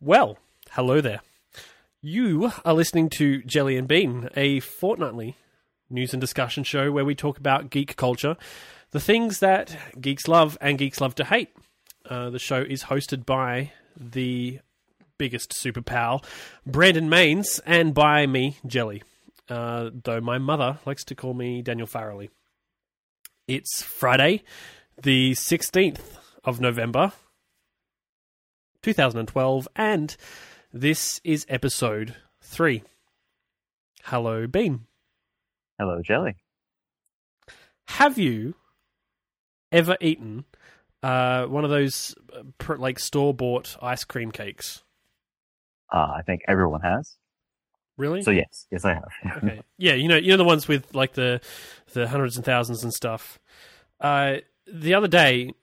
Well, hello there. You are listening to Jelly and Bean, a fortnightly news and discussion show where we talk about geek culture, the things that geeks love and geeks love to hate. Uh, the show is hosted by the biggest super pal, Brandon Maines, and by me, Jelly. Uh, though my mother likes to call me Daniel Farrelly. It's Friday, the 16th of November, 2012, and this is episode 3. Hello, Bean. Hello, Jelly. Have you ever eaten uh, one of those like store bought ice cream cakes? Uh, I think everyone has. Really? So yes, yes, I have. okay. Yeah, you know, you know the ones with like the the hundreds and thousands and stuff. Uh, the other day,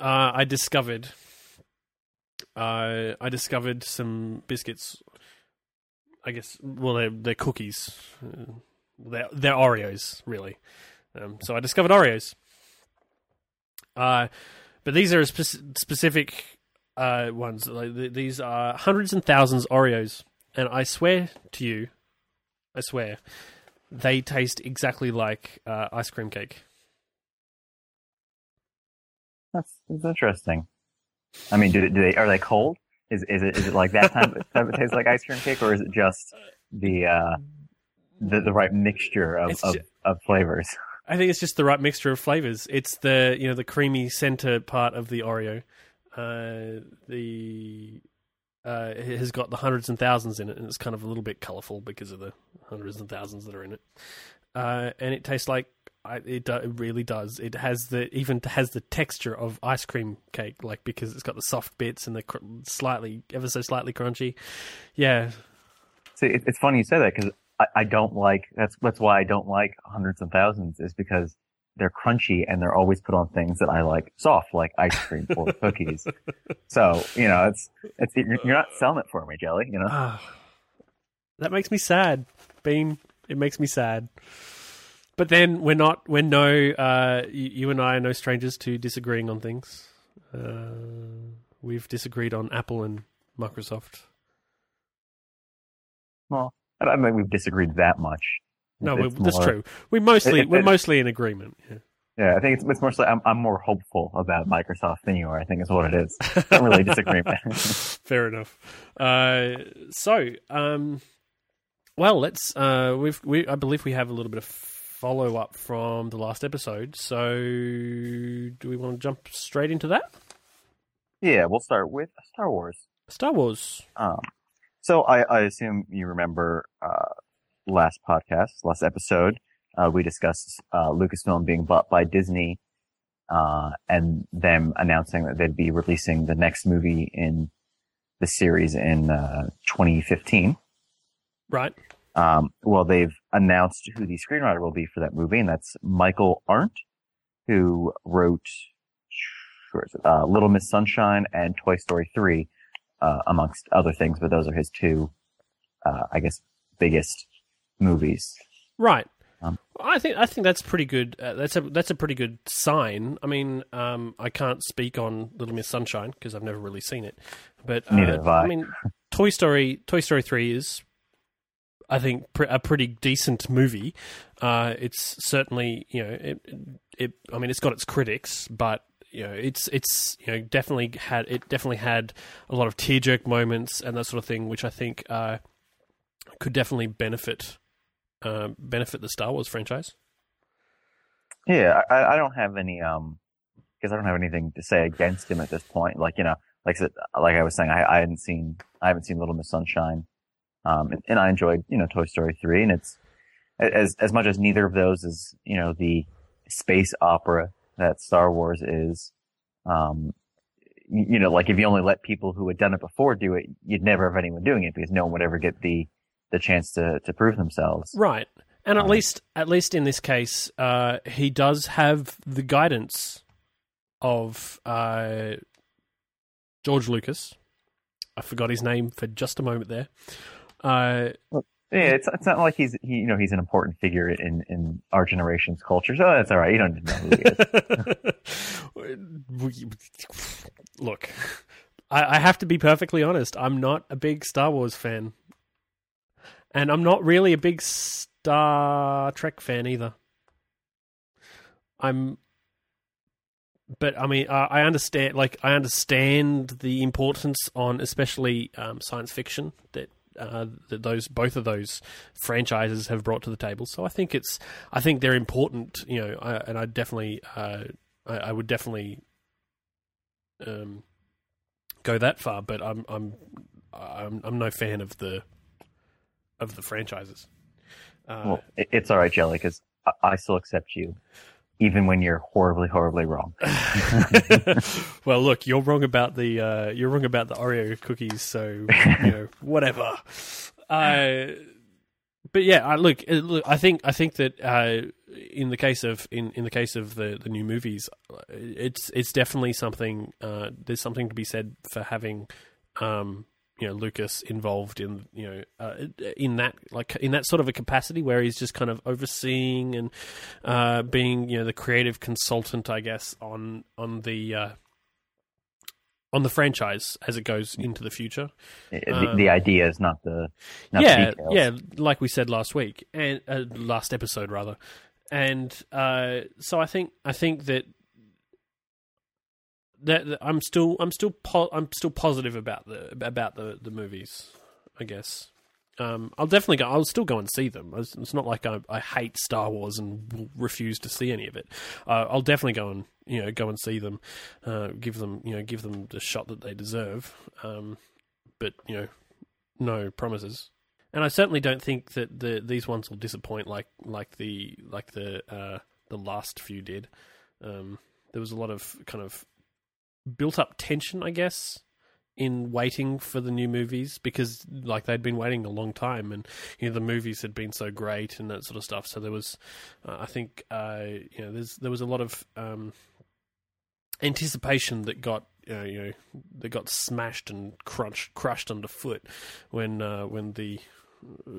uh, I discovered, uh, I discovered some biscuits. I guess, well, they're they're cookies. Uh, They're they're Oreos, really. Um, so I discovered Oreos. Uh, but these are a spec- specific uh, ones. Like th- these are hundreds and thousands Oreos, and I swear to you, I swear, they taste exactly like uh, ice cream cake. That's, that's interesting. I mean, do, they- do they are they cold? Is is it is it like that time type it tastes like ice cream cake, or is it just the uh, the the right mixture of of, ju- of flavors? I think it's just the right mixture of flavors. It's the you know the creamy center part of the Oreo. Uh, the uh, it has got the hundreds and thousands in it, and it's kind of a little bit colorful because of the hundreds and thousands that are in it. Uh, and it tastes like I, it, do, it really does. It has the even has the texture of ice cream cake, like because it's got the soft bits and the cr- slightly ever so slightly crunchy. Yeah, See, it, it's funny you say that because I, I don't like that's that's why I don't like hundreds and thousands is because they're crunchy and they're always put on things that I like soft, like ice cream or cookies. So you know, it's it's you're you're not selling it for me, Jelly. You know. Ah, that makes me sad, Bean. It makes me sad. But then we're not. We're no. Uh, you, you and I are no strangers to disagreeing on things. Uh, we've disagreed on Apple and Microsoft. Well, I don't think we've disagreed that much. No, we, that's more- true. We mostly It- it- we're it- mostly in agreement. Yeah. Yeah, I think it's, it's mostly I'm, I'm more hopeful about Microsoft than you are. I think is what it is. I don't really disagreement. Fair enough. Uh, so, um, well, let's. Uh, we've. We. I believe we have a little bit of follow up from the last episode. So, do we want to jump straight into that? yeah, we'll start with Star Wars. Star Wars. Um, so I, I assume you remember uh, last podcast, last episode, uh, we discussed uh, Lucasfilm being bought by Disney, uh, and them announcing that they'd be releasing the next movie in the series in uh, 2015. Right. Um, well, they've announced who the screenwriter will be for that movie, and that's Michael Arndt, who wrote where is it? Uh, Little Miss Sunshine and Toy Story 3, uh, amongst other things, but those are his two, uh, I guess, biggest movies. Right. Um, I think I think that's pretty good. Uh, that's a that's a pretty good sign. I mean, um, I can't speak on Little Miss Sunshine because I've never really seen it, but uh, Neither have I. mean, Toy Story Toy Story three is, I think, pr- a pretty decent movie. Uh, it's certainly you know it, it. I mean, it's got its critics, but you know, it's it's you know definitely had it definitely had a lot of tear jerk moments and that sort of thing, which I think uh, could definitely benefit uh, benefit the Star Wars franchise. Yeah, I, I don't have any, um, because I don't have anything to say against him at this point. Like, you know, like like I was saying, I, I hadn't seen, I haven't seen Little Miss Sunshine. Um, and, and I enjoyed, you know, Toy Story 3 and it's, as, as much as neither of those is, you know, the space opera that Star Wars is, um, you, know, like if you only let people who had done it before do it, you'd never have anyone doing it because no one would ever get the, the chance to, to prove themselves. Right. And at Um, least, at least in this case, uh, he does have the guidance of uh, George Lucas. I forgot his name for just a moment there. Uh, Yeah, it's it's not like he's he you know he's an important figure in in our generation's culture. So that's all right. You don't know who he is. Look, I, I have to be perfectly honest. I'm not a big Star Wars fan, and I'm not really a big Star Trek fan either. I'm, but I mean, I, I understand. Like, I understand the importance on especially um, science fiction that uh, that those both of those franchises have brought to the table. So I think it's I think they're important, you know, I, and I definitely uh, I, I, would definitely um, go that far, but I'm I'm I'm I'm no fan of the of the franchises. Uh, well, it's all right, Jelly, because I still accept you even when you're horribly, horribly wrong. well, look, you're wrong about the uh, you're wrong about the Oreo cookies, so you know whatever. Uh, but yeah, I, look, look, I think I think that uh, in the case of in, in the case of the, the new movies, it's it's definitely something. Uh, there's something to be said for having um, you know Lucas involved in you know uh, in that like in that sort of a capacity where he's just kind of overseeing and uh, being you know the creative consultant, I guess, on on the uh, on the franchise as it goes into the future. The, um, the idea is not the not yeah the yeah like we said last week and uh, last episode rather, and uh, so I think I think that that, that I'm still I'm still po- I'm still positive about the about the the movies. I guess. Um, I'll definitely go. I'll still go and see them. It's, not like I, I, hate Star Wars and refuse to see any of it. Uh, I'll definitely go and you know go and see them, uh, give them you know give them the shot that they deserve. Um, but you know, no promises. And I certainly don't think that the these ones will disappoint like like the like the uh, the last few did. Um, there was a lot of kind of built up tension, I guess, in waiting for the new movies because like they'd been waiting a long time and you know the movies had been so great and that sort of stuff. So there was uh, i think uh, you know there's there was a lot of um, anticipation that got you know, you know that got smashed and crushed crushed underfoot when uh, when the uh,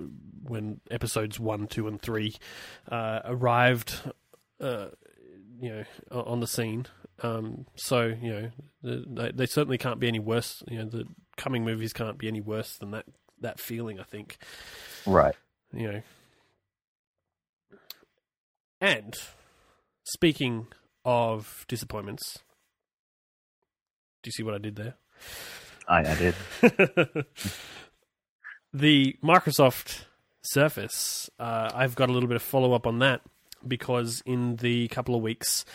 when episodes 1 2 and 3 uh, arrived uh, you know on the scene um, so you know, they, they, certainly can't be any worse. You know, the coming movies can't be any worse than that that feeling. I think. Right. You know. And speaking of disappointments, do you see what I did there? I, I did. the Microsoft Surface. Uh, I've got a little bit of follow up on that because in the couple of weeks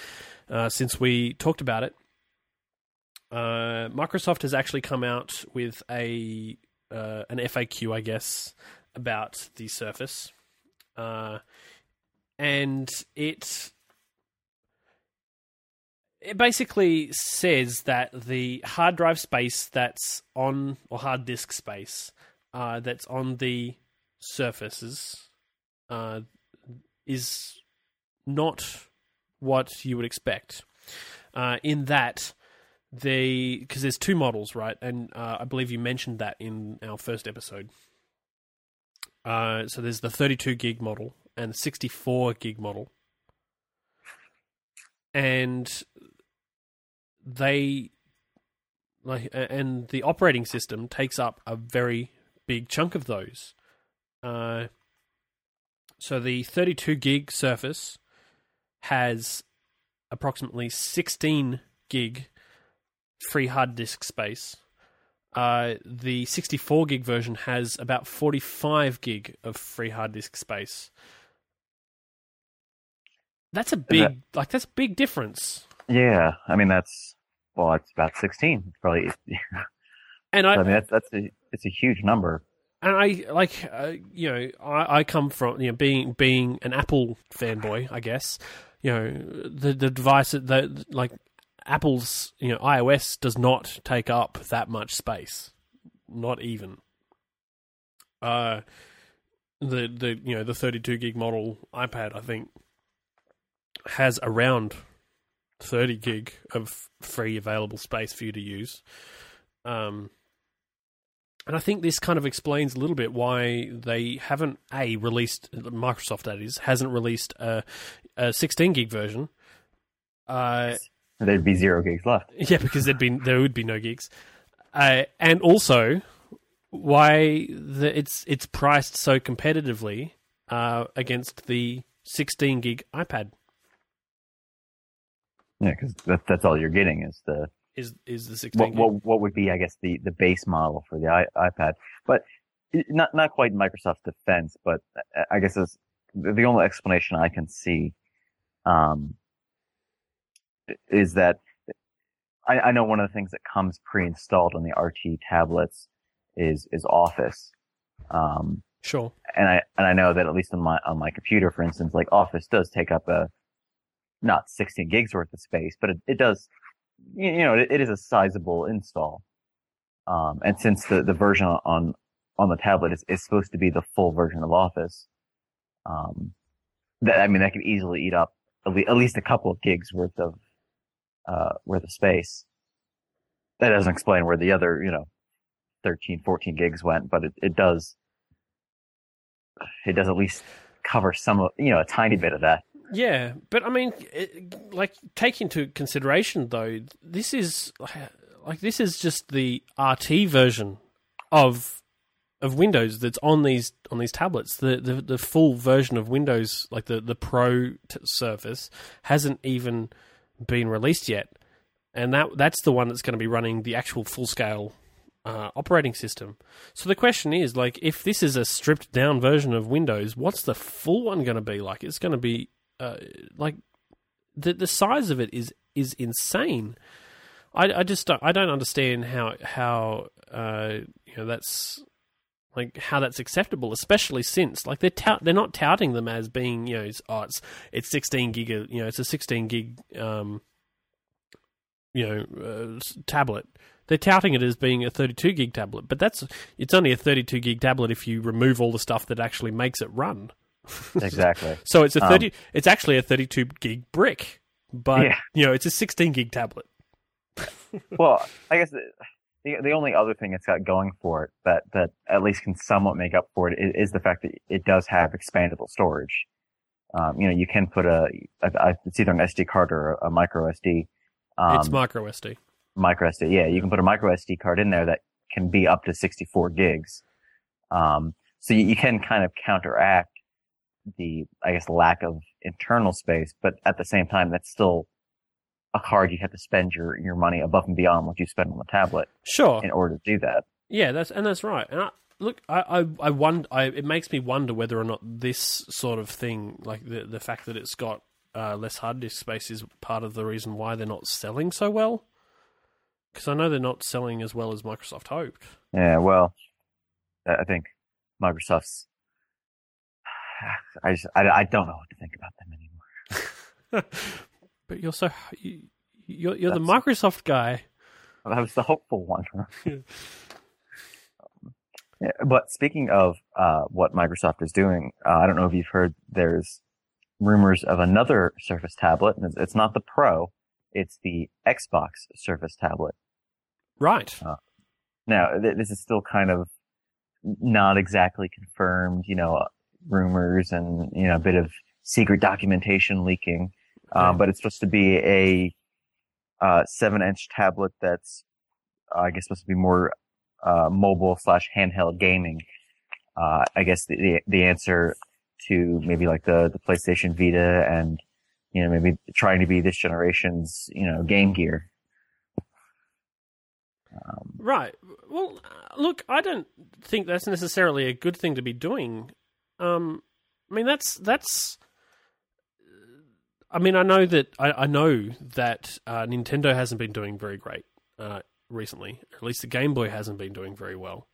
uh, since we talked about it, uh, Microsoft has actually come out with a uh, an FAQ, I guess, about the Surface, uh, and it it basically says that the hard drive space that's on or hard disk space uh, that's on the surfaces is not what you would expect. Uh, in that, the because there's two models, right? And uh, I believe you mentioned that in our first episode. Uh, so there's the 32 gig model and the 64 gig model, and they like and the operating system takes up a very big chunk of those. Uh, so the 32 gig Surface has approximately 16 gig free hard disk space. Uh, the 64 gig version has about 45 gig of free hard disk space. That's a big, that, like that's a big difference. Yeah, I mean that's well, it's about 16 probably. and I, I mean that's that's a it's a huge number and I like uh, you know I, I come from you know being being an Apple fanboy I guess you know the the device that like Apple's you know iOS does not take up that much space, not even. Uh, the the you know the 32 gig model iPad I think has around 30 gig of free available space for you to use. Um, and I think this kind of explains a little bit why they haven't a released Microsoft that is hasn't released a, a 16 gig version. Uh, There'd be zero gigs left. Yeah, because there'd be there would be no gigs. uh, and also why the, it's it's priced so competitively uh, against the 16 gig iPad Yeah, because that, that's all you're getting is the is is the 16 what, gig. what what would be, I guess, the, the base model for the I, iPad. But not not quite Microsoft's defense, but I- guess the the only explanation I can see um, is that I, I know one of the things that comes pre-installed on the RT tablets is is Office. Um, Sure. and I and I know that at least on my on my computer, for instance, like Office does take up a not 16 gigs worth of space, but it, it does, you, know, it, it is a sizable install. Um, and since the, the version on on the tablet is, is supposed to be the full version of Office, um, that I mean that could easily eat up at least a couple of gigs worth of uh, worth of space. That doesn't explain where the other, you know, 13, 14 gigs went, but it, it does it does at least cover some of, you know, a tiny bit of that. Yeah, but I mean, it, like take into consideration though, this is like this is just the RT version of of Windows that's on these on these tablets. The the, the full version of Windows, like the the Pro t- Surface, hasn't even been released yet, and that that's the one that's going to be running the actual full scale uh, operating system. So the question is, like, if this is a stripped down version of Windows, what's the full one going to be like? It's going to be uh, like the the size of it is is insane. I, I just don't, I don't understand how how uh, you know that's like how that's acceptable, especially since like they're tout, they're not touting them as being you know it's, oh it's it's sixteen gig you know it's a sixteen gig um, you know uh, tablet. They're touting it as being a 32 gig tablet, but that's it's only a 32 gig tablet if you remove all the stuff that actually makes it run. Exactly. So it's a Um, 30 it's actually a 32 gig brick, but Yeah. you know, it's a 16 gig tablet. well, I guess the, the the only other thing it's got going for it that that at least can somewhat make up for it is, is the fact that it does have expandable storage. Um, you know, you can put a, a, a it's either an SD card or a, micro SD. Um, it's micro SD. micro SD. Yeah, you can put a micro SD card in there that can be up to 64 gigs. Um, so you, you can kind of counteract the, I guess, lack of internal space, but at the same time, that's still a card you have to spend your, your money above and beyond what you spend on the tablet Sure. in order to do that. Yeah, that's and that's right. And I, look, I I, I wonder. I, it makes me wonder whether or not this sort of thing, like the the fact that it's got uh, less hard disk space, is part of the reason why they're not selling so well. Because I know they're not selling as well as Microsoft hoped. Yeah, well, I I think Microsoft's, I just, I, I don't know what to think about them anymore. but you're so you, you're you're the Microsoft guy. That was the hopeful one. Yeah, but speaking of uh, what Microsoft is doing, uh, I don't know if you've heard. There's rumors of another Surface tablet, and it's, it's not the Pro. It's the Xbox Surface tablet. Right. Now, th- this is still kind of not exactly confirmed. You know, uh, rumors and you know a bit of secret documentation leaking. Um, but it's supposed to be a uh, seven-inch tablet that's, uh, I guess, supposed to be more uh, mobile slash handheld gaming. Uh, I guess the, the the answer to maybe like the the PlayStation Vita and you know maybe trying to be this generation's you know Game Gear. Um, Right. Well, look, I don't think that's necessarily a good thing to be doing. Um, I mean, that's that's. I mean, I know that I, I know that uh, Nintendo hasn't been doing very great uh, recently. At least the Game Boy hasn't been doing very well,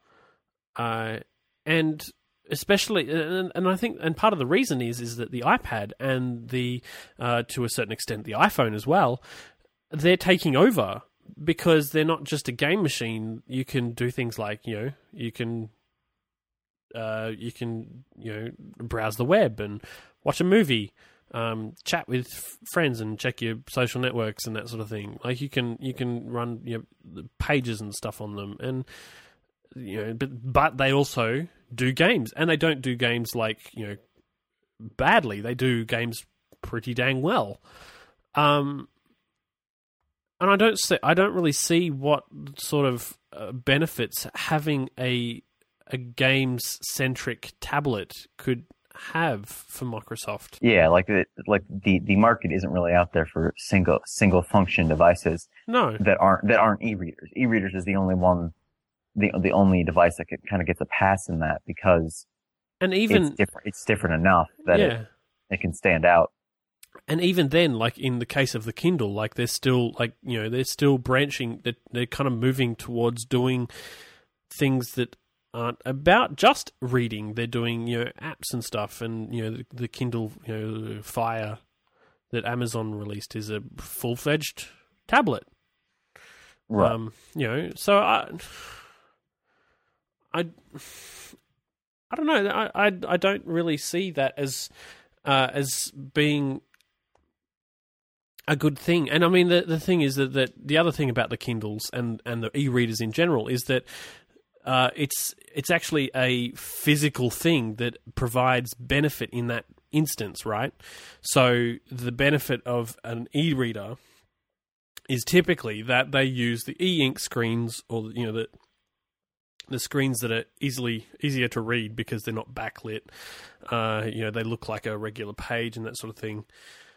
uh, and especially, and, and I think, and part of the reason is is that the iPad and the, uh, to a certain extent, the iPhone as well, they're taking over because they're not just a game machine. You can do things like you know you can uh, you can you know browse the web and watch a movie, um, chat with f- friends and check your social networks and that sort of thing. Like you can you can run you know, pages and stuff on them and you know but but they also do games and they don't do games like you know badly. They do games pretty dang well. Um, and I don't see, I don't really see what sort of uh, benefits having a a games centric tablet could have for Microsoft. Yeah, like the like the the market isn't really out there for single single function devices No, that aren't that aren't e-readers. E-readers is the only one, the the only device that kind of gets a pass in that because and even it's different. It's different enough that yeah, it, it can stand out. and even then, like in the case of the Kindle, like they're still like you know they're still branching. That they're, they're kind of moving towards doing things that aren't about just reading. They're doing you know apps and stuff, and you know the, the Kindle you know Fire that Amazon released is a full fledged tablet. Right. Um, you know, so I, I, I don't know. I, I, I don't really see that as, uh, as being a good thing. And I mean, the the thing is that, that the other thing about the Kindles and and the e-readers in general is that. Uh, it's it's actually a physical thing that provides benefit in that instance, right? So the benefit of an e-reader is typically that they use the e-ink screens or you know the the screens that are easily easier to read because they're not backlit. Uh, you know, they look like a regular page and that sort of thing.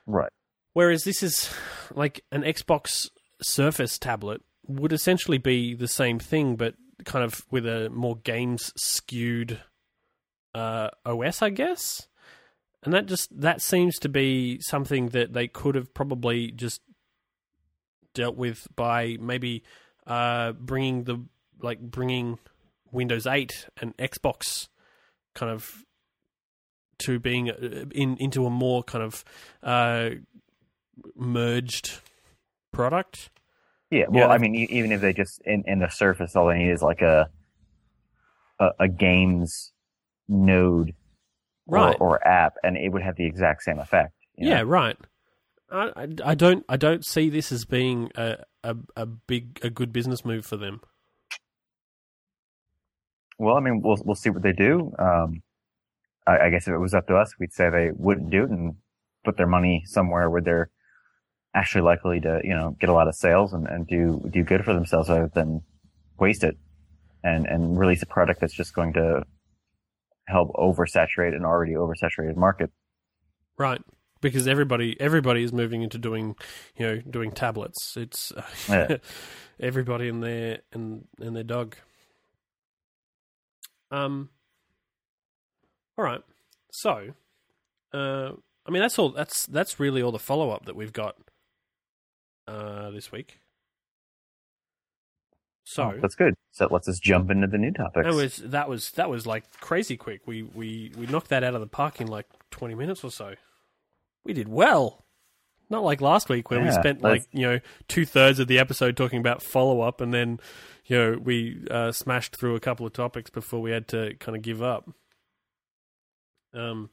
right. Whereas this is like an Xbox Surface tablet would essentially be the same thing, but kind of with a more games skewed uh, OS, I guess. And that just that seems to be something that they could have probably just dealt with by maybe uh, bringing the like bringing Windows 8 and Xbox kind of to being uh, in into a more kind of uh, merged product. Yeah. Well, Yeah, I mean, even if they just in in the Surface, all they need is like a a, a games node Right. or, or app, and it would have the exact same effect. you know? Yeah, right. I, I, I don't I don't see this as being a, a a big a good business move for them. Well, I mean, we'll we'll see what they do. Um, I, I guess if it was up to us, we'd say they wouldn't do it and put their money somewhere where they're actually likely to, you know, get a lot of sales and, and do do good for themselves rather than waste it and and release a product that's just going to help oversaturate an already oversaturated market. Right. Because everybody everybody is moving into doing you know doing tablets. It's uh, Yeah. everybody and their and and their dog. Um. All right. So, uh, I mean that's all. That's that's really all the follow up that we've got uh, this week. So that's good. So let's just jump into the new topics. that was that was that was like crazy quick. We we we knocked that out of the park in like twenty minutes or so. We did well. Not like last week where we spent like you know two thirds of the episode talking about follow up, and then you know we uh, smashed through a couple of topics before we had to kind of give up. Um,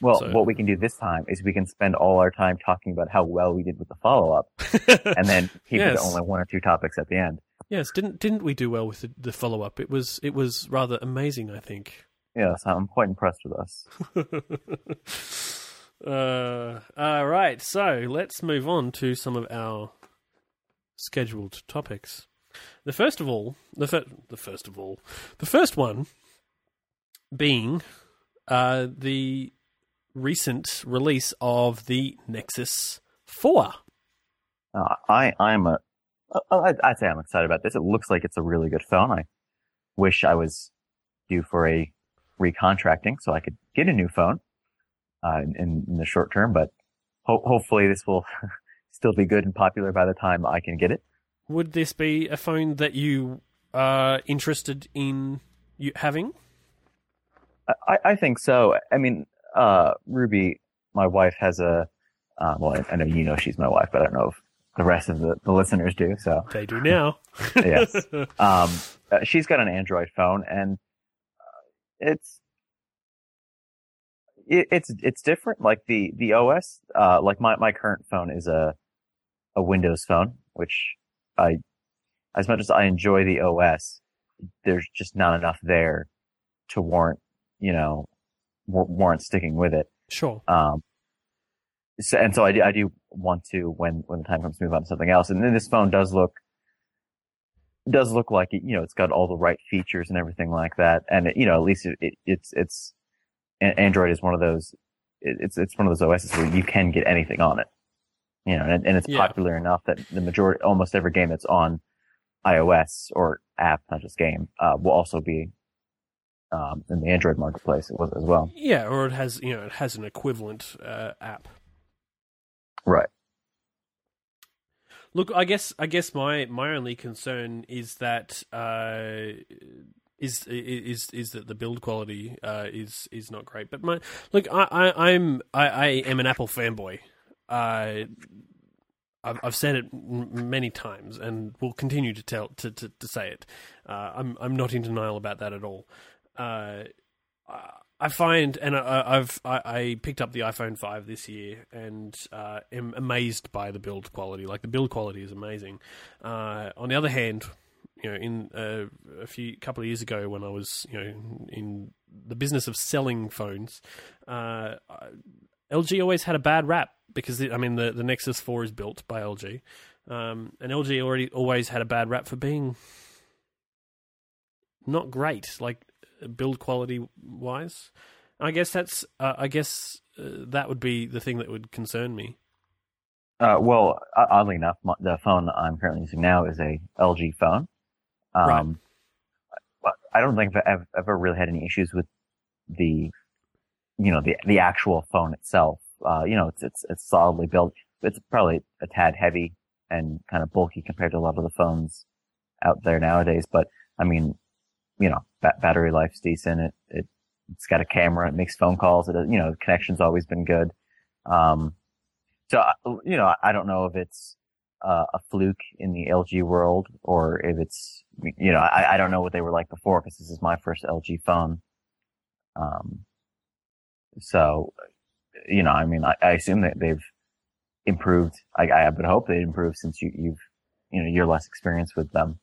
well, so- what we can do this time is we can spend all our time talking about how well we did with the follow up, and then keep it Yes. to only one or two topics at the end. yes, didn't didn't we do well with the, the follow up? It was it was rather amazing, I think. Yes, I'm quite impressed with us. uh, all right, so let's move on to some of our scheduled topics. The first of all, the fir- the first of all, the first one being uh, the recent release of the Nexus Four. Uh, I I'm a uh, I'd, I'd say I'm excited about this. It looks like it's a really good phone. I wish I was due for a recontracting so I could get a new phone uh, in, in the short term. But ho- hopefully this will still be good and popular by the time I can get it. Would this be a phone that you are interested in you having? I, I think so. I mean, uh, Ruby, my wife has a, uh, well, I, I know you know she's my wife, but I don't know if the rest of the, the listeners do. So They do now. Yes. um, uh, she's got an Android phone and uh, it's, it, it's, it's different. Like the, the OS, uh, like my, my current phone is a, a Windows phone, which I, as much as I enjoy the OS, there's just not enough there to warrant, you know, warrant sticking with it. Sure. Um, so, and so I do, I do want to when when the time comes to move on to something else. And then this phone does look does look like it, you know, it's got all the right features and everything like that. And it, you know, at least it, it, it's it's Android is one of those it's it's one of those OSs where you can get anything on it. You know, and, and it's Yeah. popular enough that the majority, almost every game that's on iOS or app, not just game, uh, will also be um, in the Android marketplace it was as well. Yeah, or it has you know it has an equivalent uh, app. Right. Look, I guess I guess my my only concern is that uh, is is is that the build quality uh, is is not great. But my look, I, I I'm I, I am an Apple fanboy. Uh, I've, I've said it many times, and will continue to tell to to, to say it. Uh, I'm I'm not in denial about that at all. Uh, I- find, and I, I've I, I picked up the iPhone five this year, and uh, am amazed by the build quality. Like the build quality is amazing. Uh, on the other hand, you know, in uh, a few couple of years ago, when I was you know in the business of selling phones, uh, LG always had a bad rap because I mean the the Nexus Four is built by LG, um, and LG already always had a bad rap for being not great, like build quality wise. I guess that's uh, I guess uh, that would be the thing that would concern me. Uh, well, oddly enough, my, the phone I'm currently using now is a LG phone. Um, Right. I don't think I've ever really had any issues with the, you know, the the actual phone itself. Uh, you know, it's it's it's solidly built. It's probably a tad heavy and kind of bulky compared to a lot of the phones out there nowadays. But I mean, you know, ba- battery life's decent. It it it's got a camera. It makes phone calls. It you know, connection's always been good. Um, so, you know, I don't know if it's uh, a fluke in the LG world or if it's, you know, I, I don't know what they were like before because this is my first LG phone. Um, so, you know, I mean, I, I assume that they've improved. I, I would hope they improved since you, you've, you know, you're less experienced with them.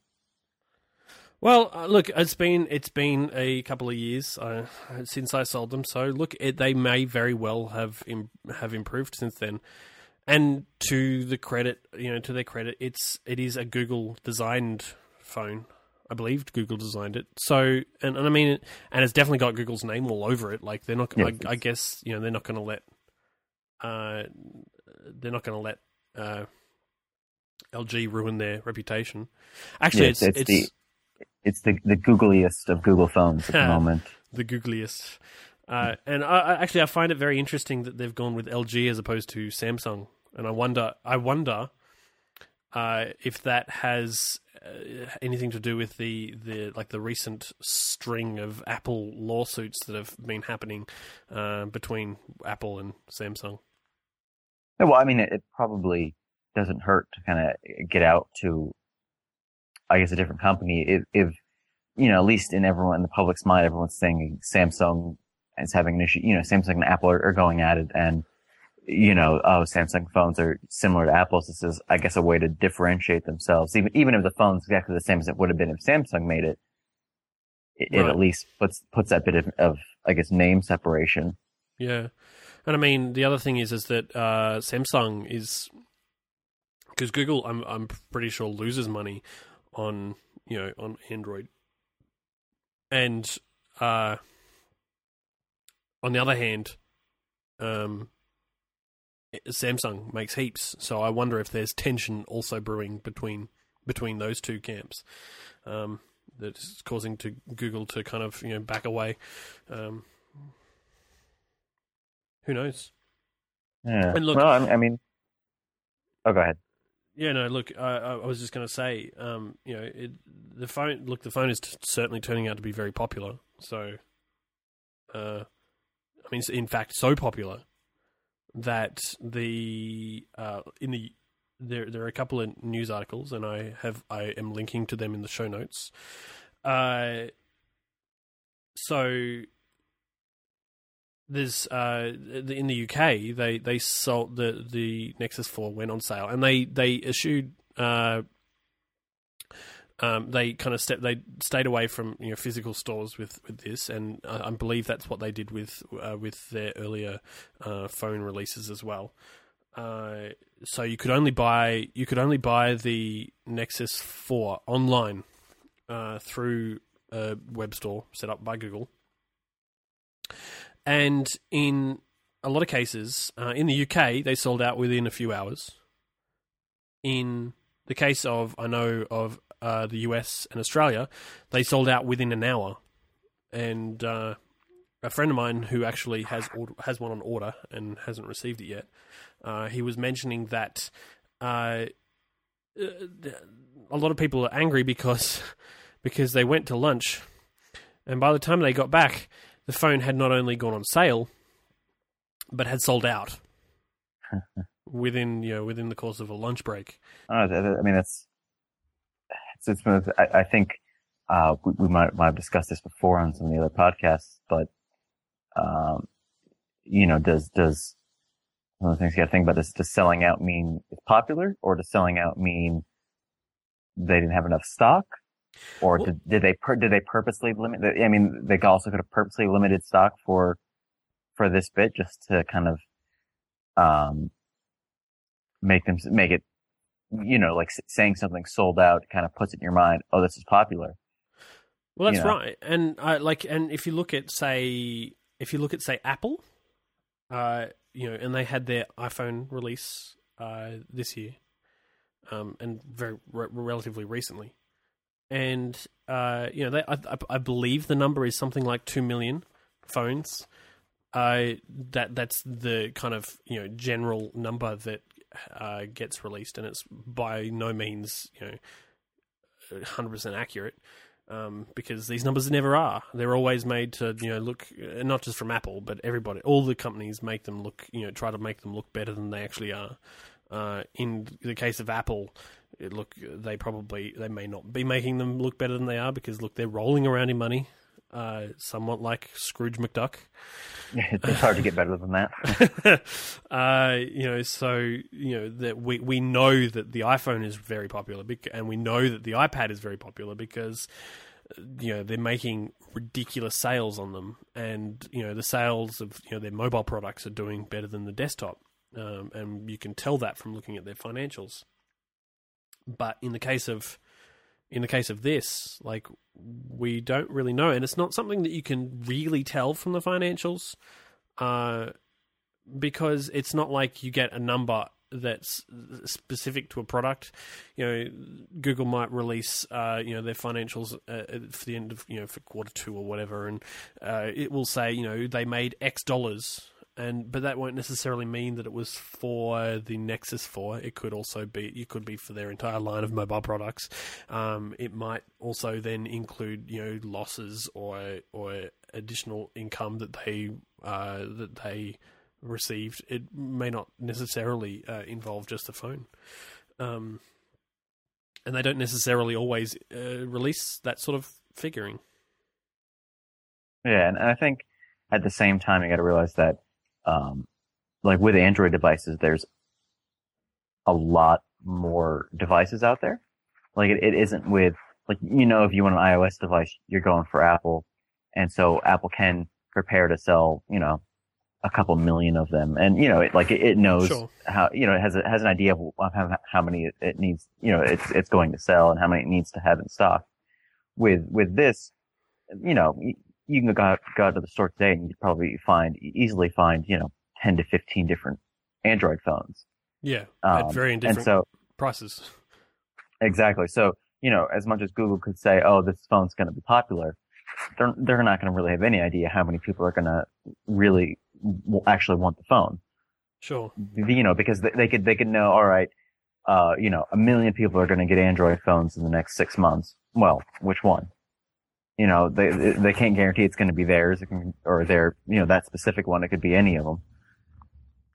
Well, uh, look, it's been it's been a couple of years uh, since I sold them, so look, it, they may very well have Im- have improved since then. And to the credit, you know, to their credit, it's it is a Google designed phone. I believe Google designed it. So, and, and I mean, and it's definitely got Google's name all over it. Like they're not, I, I guess, you know, they're not going to let, uh, they're not going to let uh, LG ruin their reputation. Actually, Yeah, it's- it's, it's the- It's the, the googliest of Google phones at the moment. the googliest. Uh, and I, I actually I find it very interesting that they've gone with LG as opposed to Samsung, and I wonder I wonder uh, if that has uh, anything to do with the, the like the recent string of Apple lawsuits that have been happening uh, between Apple and Samsung. Yeah, Well, I mean, it, it probably doesn't hurt to kind of get out to, I guess, a different company. If, if, you know, at least in everyone, in the public's mind, everyone's saying Samsung is having an issue, you know, Samsung and Apple are, are going at it and, you know, oh, Samsung phones are similar to Apple's. This is, I guess, a way to differentiate themselves. Even, even if the phone's exactly the same as it would have been if Samsung made it, it, it at least puts, puts that bit of, of, I guess, name separation. Yeah, and I mean the other thing is is that uh, Samsung is because Google, I'm I'm pretty sure loses money on you know on Android, and uh, on the other hand, um, Samsung makes heaps. So I wonder if there's tension also brewing between between those two camps. Um, that's causing to Google to kind of you know back away. Um, who knows? Yeah. And look- well, I, I mean, oh, go ahead. Yeah, no. Look, I, I was just going to say, um, you know, it, the phone. Look, the phone is t- certainly turning out to be very popular. So, uh, I mean, in fact, so popular that the uh, in the there there are a couple of news articles, and I have I am linking to them in the show notes. Uh, so there's uh in the UK they they sold the the Nexus 4 went on sale. And they they issued uh um they kind of stepped they stayed away from you know physical stores with with this. And I, I believe that's what they did with uh, with their earlier uh phone releases as well. Uh, so you could only buy you could only buy the Nexus Four online uh, through a web store set up by Google, and in a lot of cases, uh, in the UK, they sold out within a few hours. In the case of, I know of uh, the US and Australia, they sold out within an hour. And uh, a friend of mine who actually has order, has one on order and hasn't received it yet, uh, he was mentioning that uh, a lot of people are angry because because they went to lunch, and by the time they got back, the phone had not only gone on sale, but had sold out within you know within the course of a lunch break. I, I mean, that's it's, it's been, I, I think uh, we, we, might, might have discussed this before on some of the other podcasts, but um, you know, does does one of the things you got to think about this: does selling out mean it's popular, or does selling out mean they didn't have enough stock, or well, did, did they did they purposely limit? I mean, they also could have purposely limited stock for for this bit just to kind of um make them make it you know like saying something sold out kind of puts it in your mind oh this is popular well that's you know? right and I like and if you look at say if you look at say apple uh you know and they had their iphone release uh this year um and very re- relatively recently and uh you know they I, I believe the number is something like 2 million phones uh, that that's the kind of you know general number that uh, gets released, and it's by no means you know hundred percent accurate. Um, because these numbers never are. They're always made to, you know, look not just from Apple, but everybody. All the companies make them look, you know, try to make them look better than they actually are. Uh, in the case of Apple, look, they probably they may not be making them look better than they are because look, they're rolling around in money uh, somewhat like Scrooge McDuck. it's hard to get better than that. uh, you know, so you know that we we know that the iPhone is very popular, and we know that the iPad is very popular because you know they're making ridiculous sales on them, and you know the sales of you know their mobile products are doing better than the desktop, um, and you can tell that from looking at their financials. But in the case of in the case of this, like we don't really know, and it's not something that you can really tell from the financials, uh, because it's not like you get a number that's specific to a product. You know, Google might release, uh, you know, their financials uh, for the end of, you know, for quarter two or whatever, and uh, it will say, you know, they made X dollars and but that won't necessarily mean that it was for the Nexus 4. It could also be it could be for their entire line of mobile products. Um, it might also then include you know losses or or additional income that they uh, that they received. It may not necessarily uh, involve just the phone. Um, and they don't necessarily always uh, release that sort of figuring. Yeah, and I think at the same time you got to realize that um, like with Android devices, there's a lot more devices out there. Like it, it isn't with, like, you know, if you want an iOS device, you're going for Apple. And so Apple can prepare to sell, you know, a couple million of them. And, you know, it, like, it, it knows sure. how, you know, it has, a, has an idea of how, how many it needs, you know, it's, it's going to sell and how many it needs to have in stock. With, with this, you know, you can go, go out to the store today and you probably find easily find you know ten to fifteen different Android phones. Yeah, um, at varying different so, prices. Exactly. So you know, as much as Google could say, "Oh, this phone's going to be popular," they're they're not going to really have any idea how many people are going to really actually want the phone. Sure. You know, because they, they could they could know, all right, uh, you know, a million people are going to get Android phones in the next six months. Well, which one? You know, they they can't guarantee it's going to be theirs can, or their, you know, that specific one. It could be any of them.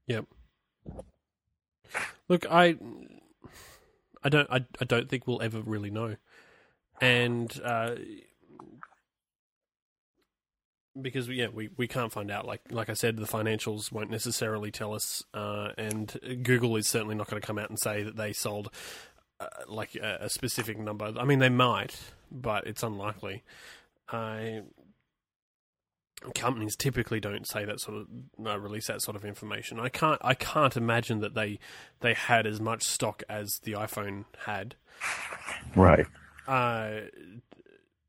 Yep. Look, I, I don't, I, I don't think we'll ever really know, and uh, because yeah, we, we can't find out. Like like I said, the financials won't necessarily tell us, uh, and Google is certainly not going to come out and say that they sold uh, like a, a, specific number. I mean, they might, but it's unlikely. I companies typically don't say that sort of uh, release that sort of information. I can't I can't imagine that they they had as much stock as the iPhone had. Right. Uh,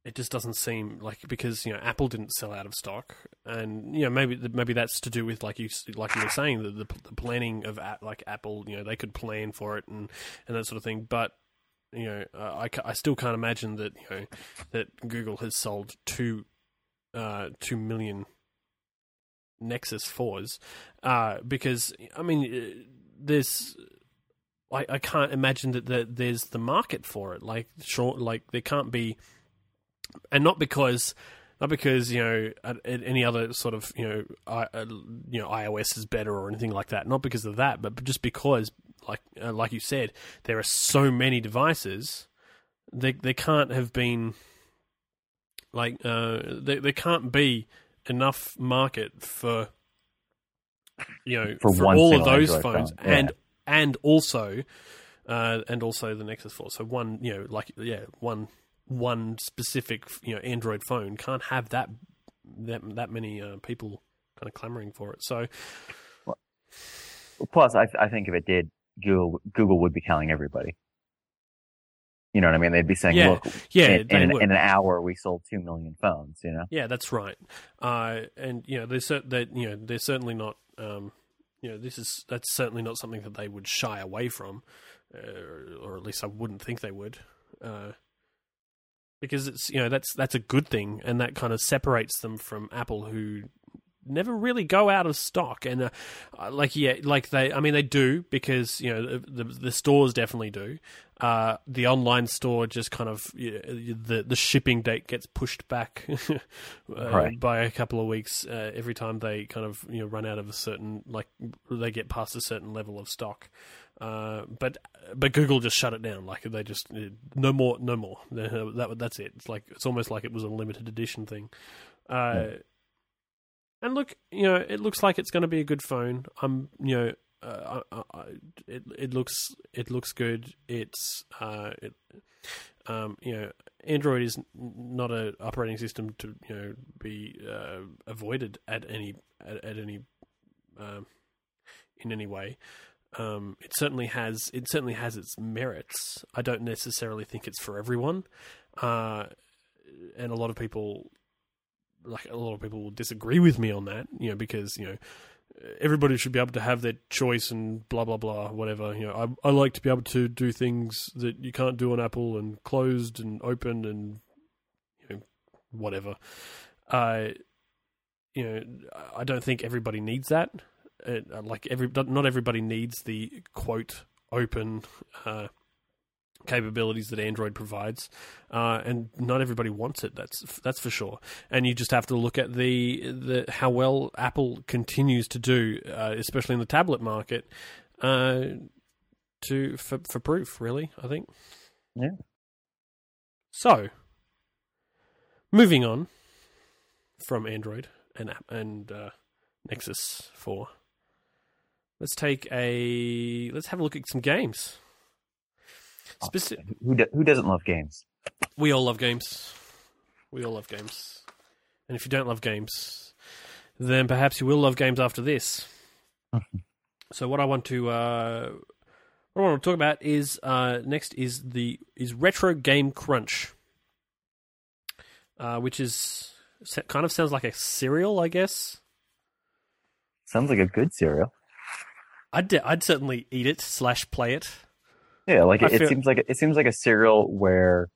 it just doesn't seem like because you know Apple didn't sell out of stock, and you know maybe maybe that's to do with like you like you were saying the the, the planning of like Apple. You know they could plan for it and and that sort of thing, but you know uh, I, I still can't imagine that you know that Google has sold two uh, two million Nexus fours uh, because I mean uh, there's I, I can't imagine that, that there's the market for it. Like, sure, like there can't be, and not because, not because you know any other sort of you know I, uh, you know iOS is better or anything like that. Not because of that, but just because, like uh, like you said, there are so many devices. There there can't have been like uh, there there can't be enough market for you know For for, all of those Android phones phone, yeah. and and also uh, and also the Nexus 4. So one, you know, like yeah, one one specific you know Android phone can't have that that that many uh, people kind of clamoring for it. So Plus, I, I think if it did, Google Google would be telling everybody. You know what I mean? They'd be saying, Yeah, "Look, yeah, in, in, in an hour we sold two million phones." You know? Yeah, that's right. Uh, and you know, they're cer- that you know they're certainly not. Um, you know, this is that's certainly not something that they would shy away from, uh, or at least I wouldn't think they would, uh, because it's you know that's that's a good thing, and that kind of separates them from Apple, who never really go out of stock. And uh, uh, like yeah like they i mean they do because you know the the, the stores definitely do. Uh, the online store just kind of you know, the the shipping date gets pushed back uh, Right. by a couple of weeks uh, every time they kind of you know run out of a certain like they get past a certain level of stock uh, but but Google just shut it down like they just uh, no more no more that that's it it's like it's almost like it was a limited edition thing uh, Yeah. and look, you know, it looks like it's going to be a good phone. I'm, you know, uh, I, I, it it looks it looks good. It's uh, it, um, you know, Android is not a operating system to you know be uh, avoided at any at, at any um, in any way. Um, it certainly has it certainly has its merits. I don't necessarily think it's for everyone, uh, and a lot of people like a lot of people will disagree with me on that, you know, because you know everybody should be able to have their choice and blah blah blah whatever. You know, I I like to be able to do things that you can't do on Apple and closed and open and you know whatever. Uh, you know, I don't think everybody needs that. Uh, like every not everybody needs the quote open. Uh, capabilities that Android provides, uh, and not everybody wants it. That's that's for sure. And you just have to look at the the how well Apple continues to do, uh, especially in the tablet market, uh, to for for proof. Really, I think. Yeah. So, moving on from Android and and uh, Nexus Four. Let's take a let's have a look at some games. Speci- Who do, who doesn't love games? we all love games. We all love games. And if you don't love games, then perhaps you will love games after this. so what I want to uh, what I want to talk about is uh, next is the is retro game crunch, uh, which is kind of sounds like a cereal, I guess. Sounds like a good cereal. I'd I'd certainly eat it slash play it. Yeah, like it, it seems like it seems like a cereal where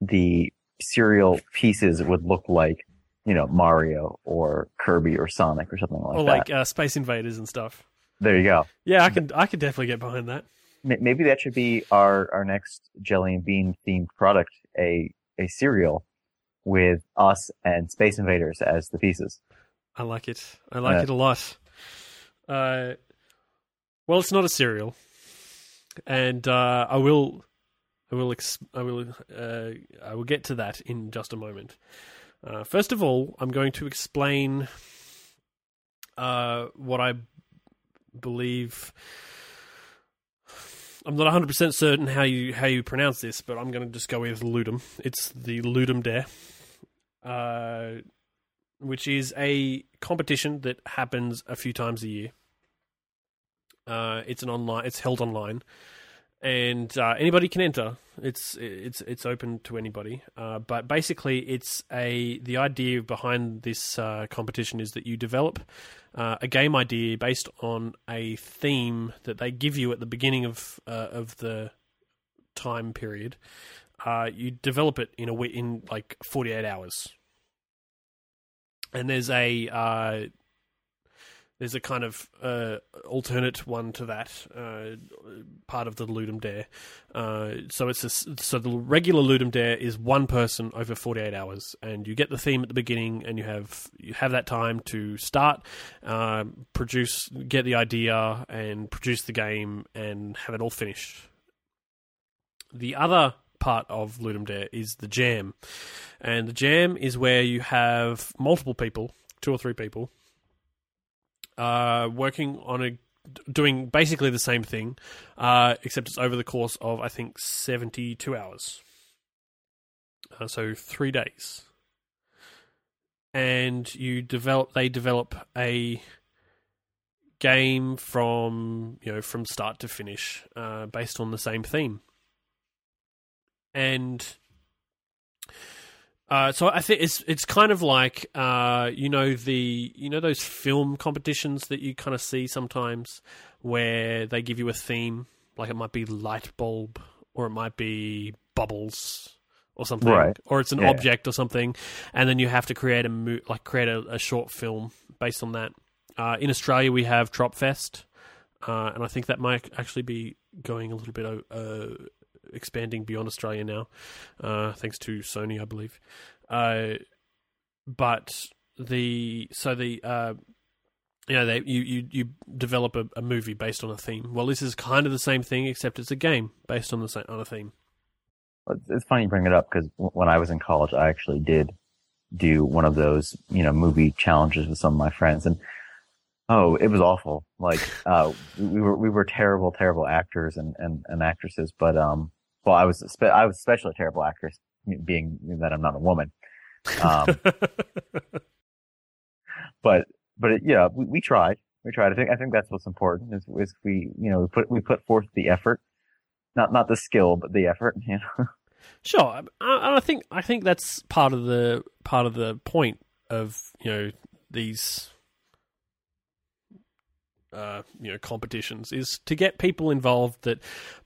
the cereal pieces would look like you know Mario or Kirby or Sonic or something like that, or that. like uh, Space Invaders and stuff. there you go. Yeah, I can I could definitely get behind that. Maybe that should be our our next jelly and bean themed product a a cereal with us and Space Invaders as the pieces. I like it. I like Yeah. it a lot. Uh, well, it's not a cereal, and uh, I will, I will, ex- I will, uh, I will get to that in just a moment. Uh, first of all, I'm going to explain uh, what I believe. I'm not 100 percent certain how you how you pronounce this, but I'm going to just go with Ludum. It's the Ludum Dare. Uh, which is a competition that happens a few times a year. Uh, it's an online. It's held online, and uh, anybody can enter. It's it's it's open to anybody. Uh, but basically, it's a the idea behind this uh, competition is that you develop uh, a game idea based on a theme that they give you at the beginning of uh, of the time period. You develop it in a in like forty eight hours, and there's a there's a kind of uh, alternate one to that uh, part of the Ludum Dare. Uh, so it's a, so the regular Ludum Dare is one person over 48 hours, and you get the theme at the beginning, and you have you have that time to start, uh, produce, get the idea, and produce the game, and have it all finished. The other part of Ludum Dare is the jam, and the jam is where you have multiple people, two or three people, uh, working on a doing basically the same thing, uh, except it's over the course of I think seventy two hours. Uh, so three days, and you develop. They develop a game from you know from start to finish, uh, based on the same theme, and. Uh, so I think it's it's kind of like uh, you know the you know those film competitions that you kind of see sometimes where they give you a theme like it might be light bulb or it might be bubbles or something Right. or it's an Yeah. object or something and then you have to create a mo- like create a, a short film based on that. Uh, in Australia we have Tropfest uh, and I think that might actually be going a little bit uh, expanding beyond Australia now, uh, thanks to Sony, I believe. Uh, but the so the uh, you know they you you, you develop a, a movie based on a theme. Well, this is kind of the same thing, except it's a game based on the same on a theme. It's- funny you bring it up because when I was in college, I actually did do one of those, you know, movie challenges with some of my friends, and oh, it was awful. Like, uh, we we were we were terrible, terrible actors and and, and actresses. But um, well, I was spe- I was especially a terrible actress, being that I'm not a woman. Um, but but it, yeah, we, we tried. We tried. I think I think that's what's important is, is we you know we put we put forth the effort, not not the skill, but the effort. You know. Sure, I, I I think I think that's part of the part of the point of you know these uh, you know competitions is to get people involved that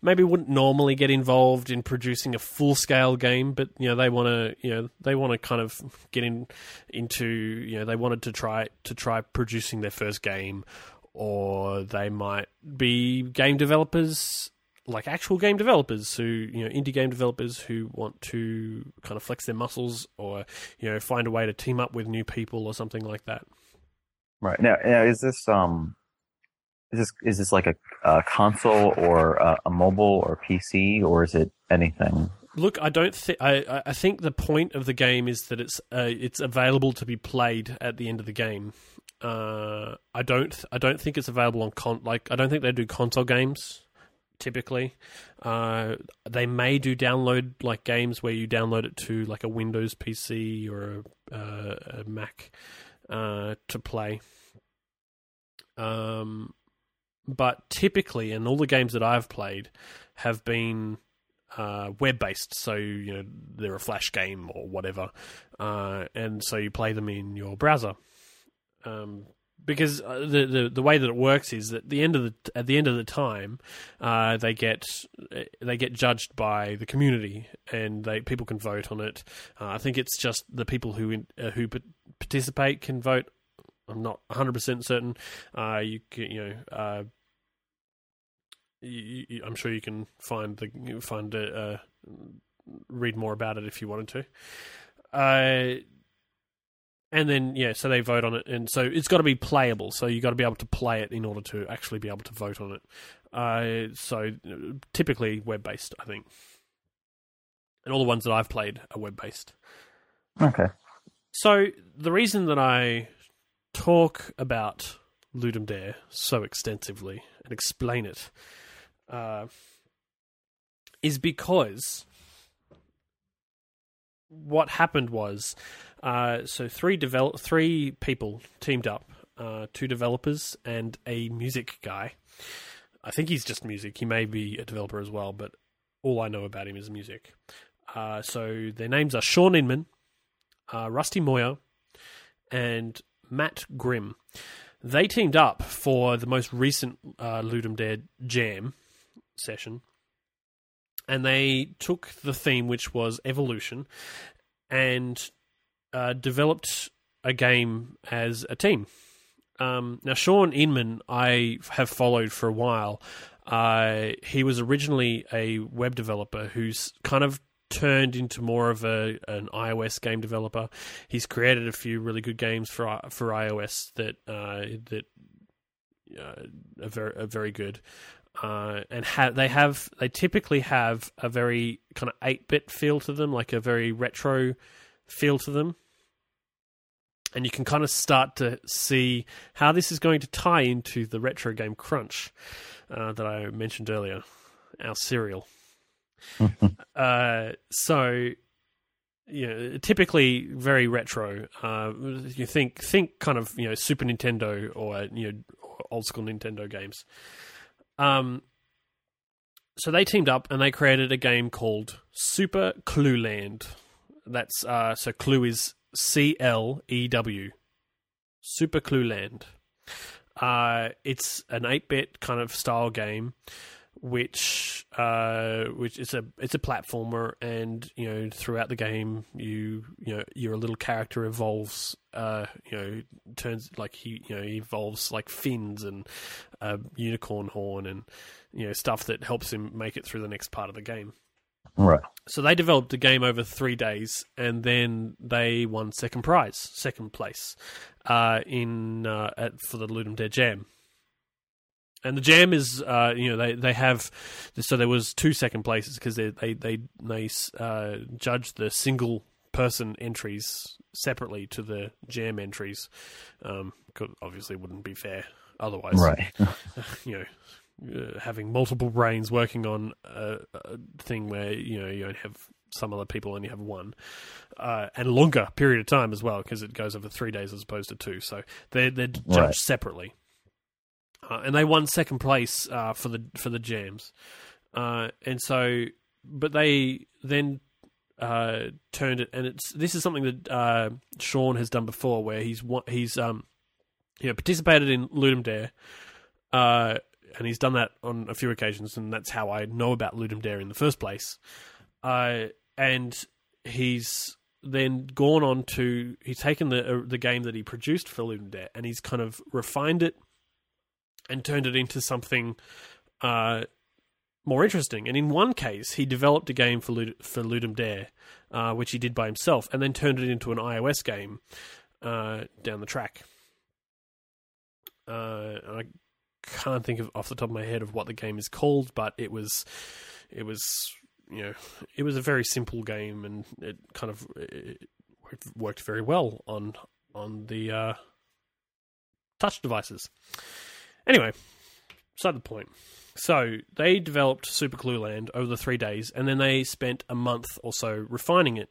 maybe wouldn't normally get involved in producing a full scale game, but you know they want to you know they want to kind of get in into you know they wanted to try to try producing their first game, or they might be game developers like actual game developers who you know indie game developers who want to kind of flex their muscles or you know find a way to team up with new people or something like that. Right now, now is this um, is this is this like a, a console or a, a mobile or PC or is it anything? Look, I don't think I. I- think the point of the game is that it's uh, it's available to be played at the end of the game. Uh, I don't. I don't think it's available on con. Like I don't think they do console games. Typically, uh, they may do download like games where you download it to like a Windows PC or a, uh, a Mac uh, to play. Um, but typically, and all the games that I've played have been uh, web based. So you know they're a flash game or whatever, uh, and so you play them in your browser. Um, because uh, the, the the way that it works is that the end of the at the end of the time, uh, they get they get judged by the community, and they people can vote on it. Uh, I think it's just the people who in, uh, who participate can vote. I'm not 100 percent certain. Uh, you you know. Uh, you, you, I'm sure you can find the find it, uh, read more about it if you wanted to. Uh, and then yeah, so they vote on it, and so it's got to be playable. So you got to be able to play it in order to actually be able to vote on it. Uh, so typically web based, I think, and all the ones that I've played are web based. Okay. So the reason that I talk about Ludum Dare so extensively and explain it uh, is because what happened was Uh, so three develop three people teamed up, uh, two developers and a music guy. I think he's just music. He may be a developer as well, but all I know about him is music. Uh, so their names are Shaun Inman, uh, Rusty Moyher, and Matt Grimm. They teamed up for the most recent uh, Ludum Dare Jam session, and they took the theme, which was evolution, and uh, developed a game as a team. Um, now, Shaun Inman, I have followed for a while. Uh, he was originally a web developer who's kind of turned into more of a an iOS game developer. He's created a few really good games for for iOS that uh, that uh, are very are very good. Uh, and ha- they have they typically have a very kind of eight bit feel to them, like a very retro feel to them. And you can kind of start to see how this is going to tie into the retro game Crunch uh, that I mentioned earlier, our cereal. uh, so, you know, typically very retro. Uh, you think think kind of you know Super Nintendo or you know old school Nintendo games. Um, so they teamed up and they created a game called Super Clew Land. That's uh, so Clew is C L E W. Super Clew Land. Uh, it's an eight bit kind of style game which uh, which is a it's a platformer, and you know throughout the game you you know your little character evolves. Uh, you know turns like he you know he evolves like fins and a unicorn horn and you know stuff that helps him make it through the next part of the game. Right. So they developed a game over three days, and then they won second prize, second place, uh, in uh, at, for the Ludum Dare Jam and the jam is uh, you know they they have so there was two second places because they they they they uh, judged the single person entries separately to the jam entries um obviously wouldn't be fair otherwise. Right. You know uh, having multiple brains working on a, a, thing where you know you only have some other people only have one uh, and longer period of time as well because it goes over three days as opposed to two. So they're they're judged right. separately uh, and they won second place uh, for the for the jams, uh, and so but they then uh, turned it, and it's this is something that uh, Shaun has done before, where he's he's um you know participated in Ludum Dare, uh, and he's done that on a few occasions, and that's how I know about Ludum Dare in the first place, and he's then gone on to he's taken the the game that he produced for Ludum Dare and he's kind of refined it and turned it into something uh, more interesting. And in one case, he developed a game for Lud- for Ludum Dare, uh, which he did by himself, and then turned it into an iOS game uh, down the track. Uh, I can't think of off the top of my head of what the game is called, but it was it was you know it was a very simple game, and it kind of it worked very well on on the uh, touch devices. Anyway, beside the point. So they developed Super Clew Land over the three days, and then they spent a month or so refining it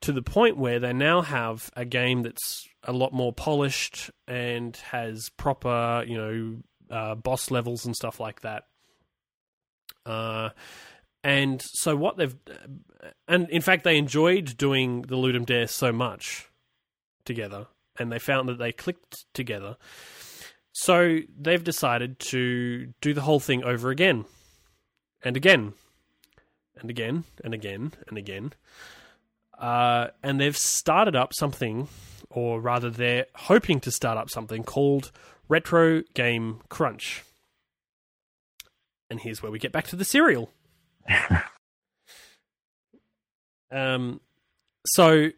to the point where they now have a game that's a lot more polished and has proper, you know, uh, boss levels and stuff like that. Uh, and so what they've, and in fact, they enjoyed doing the Ludum Dare so much together, and they found that they clicked together so they've decided to do the whole thing over again and again and again and again and again. Uh, and they've started up something, or rather, they're hoping to start up something called Retro Game Crunch. And here's where we get back to the cereal. um, so,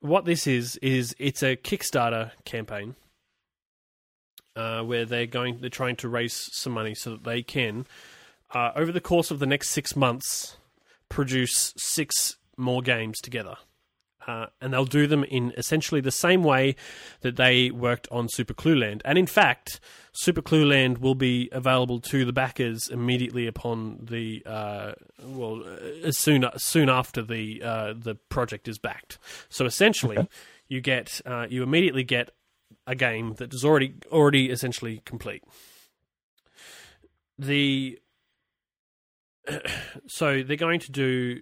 what this is, is it's a Kickstarter campaign uh, where they're going, they're trying to raise some money so that they can, uh, over the course of the next six months, produce six more games together. Uh, and they'll do them in essentially the same way that they worked on Super Clew Land. And in fact, Super Clew Land will be available to the backers immediately upon the uh, well, as soon soon after the uh, the project is backed. So essentially, you get uh, you immediately get a game that is already already essentially complete. The so they're going to do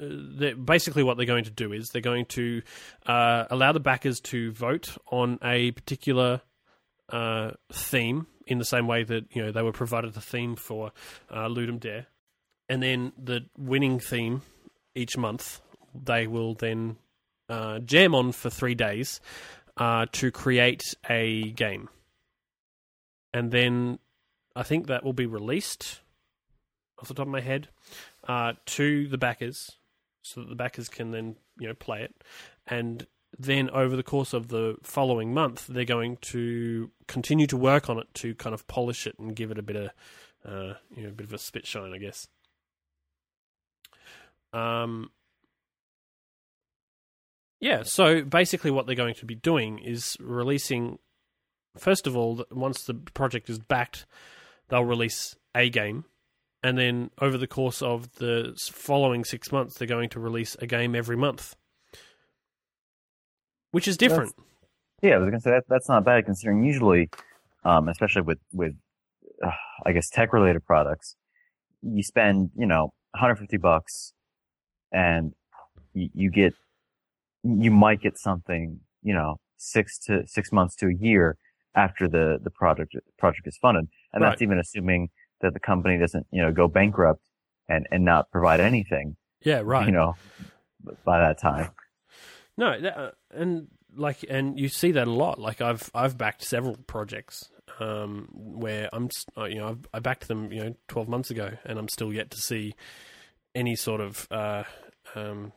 uh, basically what they're going to do is they're going to uh, allow the backers to vote on a particular uh, theme in the same way that you know they were provided the theme for uh, Ludum Dare, and then the winning theme each month they will then uh, jam on for three days uh, to create a game, and then I think that will be released off the top of my head uh, to the backers, so that the backers can then you know play it, and then over the course of the following month, they're going to continue to work on it to kind of polish it and give it a bit of, uh, you know, a bit of a spit shine, I guess. Um, yeah, so basically, what they're going to be doing is releasing. First of all, once the project is backed, they'll release a game, and then over the course of the following six months, they're going to release a game every month which is different. That's, yeah, I was gonna say that that's not bad considering usually, um, especially with with, uh, I guess tech related products, you spend you know 150 bucks, and you, you get you might get something you know six to six months to a year after the the project project is funded, and right. that's even assuming that the company doesn't you know go bankrupt and and not provide anything. Yeah, right. You know, by that time. No, that, uh, and like, and you see that a lot. Like, I've I've backed several projects um, where I'm, uh, you know, I've, I backed them, you know, twelve months ago, and I'm still yet to see any sort of uh, um,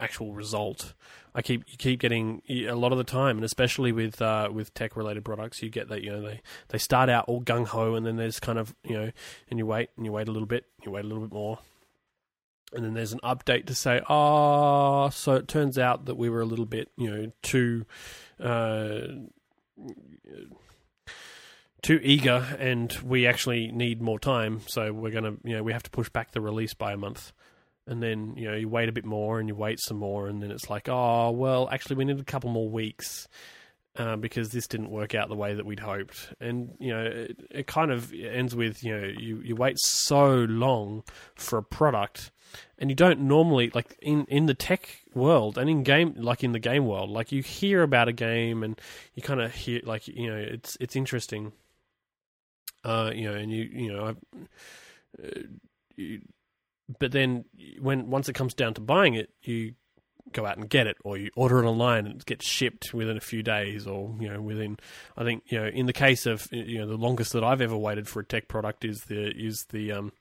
actual result. I keep you keep getting a lot of the time, and especially with uh, with tech related products, you get that you know they, they start out all gung ho, and then there's kind of you know, and you wait and you wait a little bit, you wait a little bit more, and then there's an update to say, oh, so it turns out that we were a little bit, you know, too, uh, too eager, and we actually need more time. So we're gonna, you know, we have to push back the release by a month. And then you know you wait a bit more, and you wait some more, and then it's like, oh well, actually we need a couple more weeks. Uh, because this didn't work out the way that we'd hoped. And you know, it, it, kind of ends with you know you, you wait so long for a product and you don't normally like in in the tech world and in game like in the game world like you hear about a game and you kind of hear like you know it's it's interesting uh you know and you you know uh, you, but then when once it comes down to buying it you go out and get it or you order it online and it gets shipped within a few days or you know within i think you know in the case of you know the longest that i've ever waited for a tech product is the is the um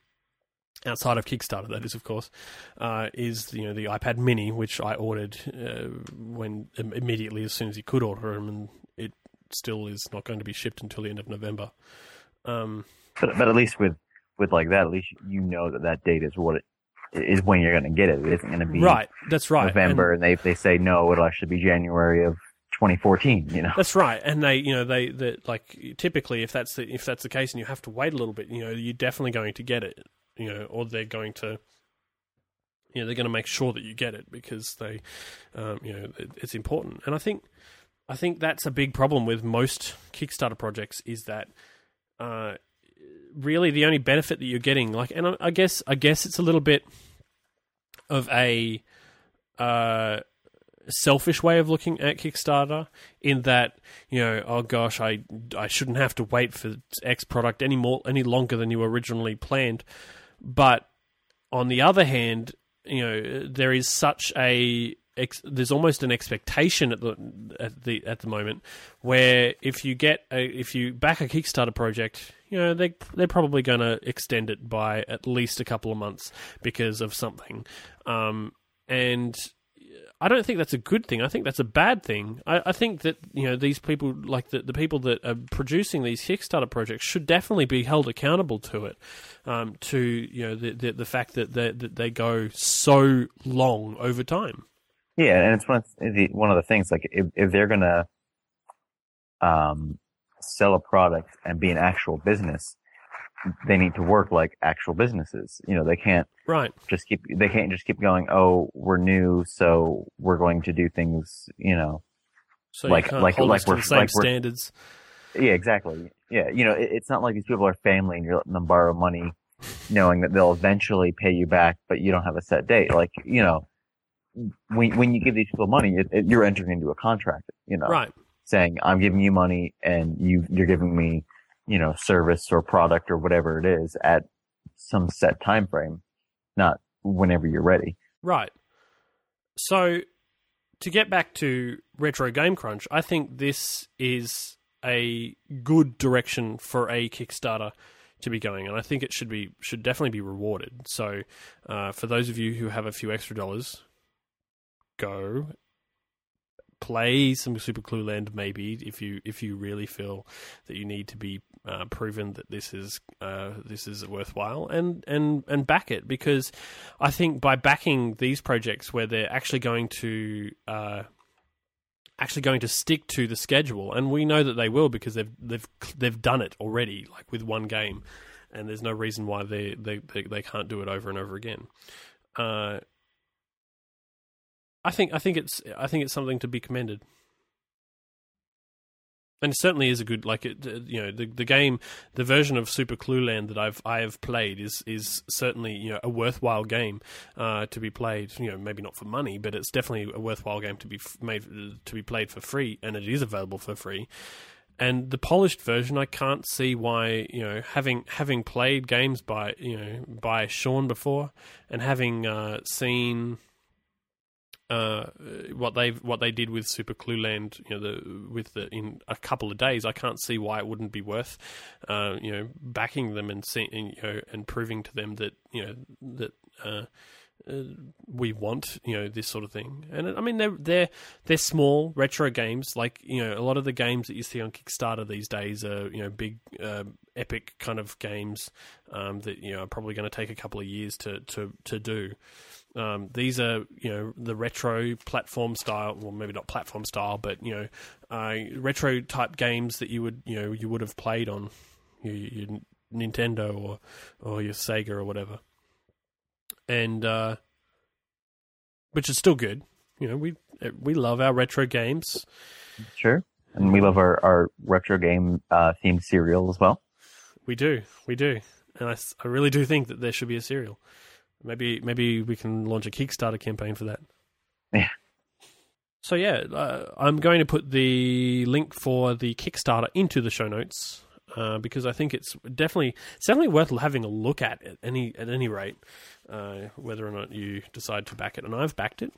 outside of Kickstarter, that is, of course, uh, is you know the iPad Mini, which I ordered uh, when immediately as soon as you could order them, and it still is not going to be shipped until the end of November. Um, but but at least with with like that, at least you know that that date is what it is when you're going to get it. It isn't going to be right. That's right. November, and, and they they say no, it'll actually be January of 2014 you know that's right and they you know they that like typically if that's the if that's the case and you have to wait a little bit you know you're definitely going to get it you know, or they're going to, you know, they're going to make sure that you get it because they, um, you know, it, it's important. And I think, I think that's a big problem with most Kickstarter projects is that, uh, really the only benefit that you're getting, like, and I, guess, I guess it's a little bit of a, uh, selfish way of looking at Kickstarter in that you know oh gosh I I shouldn't have to wait for X product any more any longer than you originally planned. But on the other hand, you know, there is such a there's almost an expectation at the at the at the moment where if you get a, if you back a Kickstarter project, you know they they're probably going to extend it by at least a couple of months because of something, um, and I don't think that's a good thing. I think that's a bad thing. I, I think that you know these people, like the the people that are producing these Kickstarter projects, should definitely be held accountable to it. Um, to you know the the, the fact that they, that they go so long over time. Yeah, and it's one of the one of the things like if if they're gonna um, sell a product and be an actual business, they need to work like actual businesses. You know, they can't Right. just keep they can't just keep going. Oh, we're new, so we're going to do things. You know, So Like- you like- like we're- same like we're- standards. yeah, exactly. Yeah, you know, it, it's not like these people are family and you're letting them borrow money, knowing that they'll eventually pay you back, but you don't have a set date. Like, you know, when when you give these people money, it, it, you're entering into a contract. You know, Right. saying I'm giving you money and you you're giving me, you know, service or product or whatever it is at some set time frame, not whenever you're ready. Right. So, to get back to Retro Game Crunch, I think this is a good direction for a Kickstarter to be going, and I think it should be should definitely be rewarded. So, uh, for those of you who have a few extra dollars, go play some Super Clew Land. Maybe if you if you really feel that you need to be uh, proven that this is uh, this is worthwhile, and and and back it because I think by backing these projects where they're actually going to uh, actually going to stick to the schedule, and we know that they will because they've they've they've done it already, like with one game, and there's no reason why they they they, they can't do it over and over again. Uh, I think I think it's I think it's something to be commended. And it certainly is a good like it you know the the game the version of Super Clew Land that I've I have played is is certainly you know a worthwhile game uh, to be played you know maybe not for money but it's definitely a worthwhile game to be f- made to be played for free and it is available for free and the polished version I can't see why you know having having played games by you know by Shaun before and having uh, seen uh, what they what they did with Super Clew Land, you know, the with the in a couple of days, I can't see why it wouldn't be worth, uh, you know, backing them and seeing, you know, and proving to them that you know that. Uh, uh, we want you know this sort of thing, and I mean they're they're they're small retro games. Like you know a lot of the games that you see on Kickstarter these days are you know big uh, epic kind of games um, that you know are probably going to take a couple of years to to to do. Um, these are, you know, the retro platform style. Well, maybe not platform style, but you know, uh, retro type games that you would, you know, you would have played on your, your Nintendo or or your Sega or whatever. And uh, which is still good. You know, we we love our retro games. Sure. And we love our, our retro game uh, themed cereal as well. We do, we do, and I I really do think that there should be a cereal. Maybe maybe we can launch a Kickstarter campaign for that. Yeah. So yeah, uh, I'm going to put the link for the Kickstarter into the show notes uh, because I think it's definitely it's definitely worth having a look at at any at any rate, uh, whether or not you decide to back it. And I've backed it,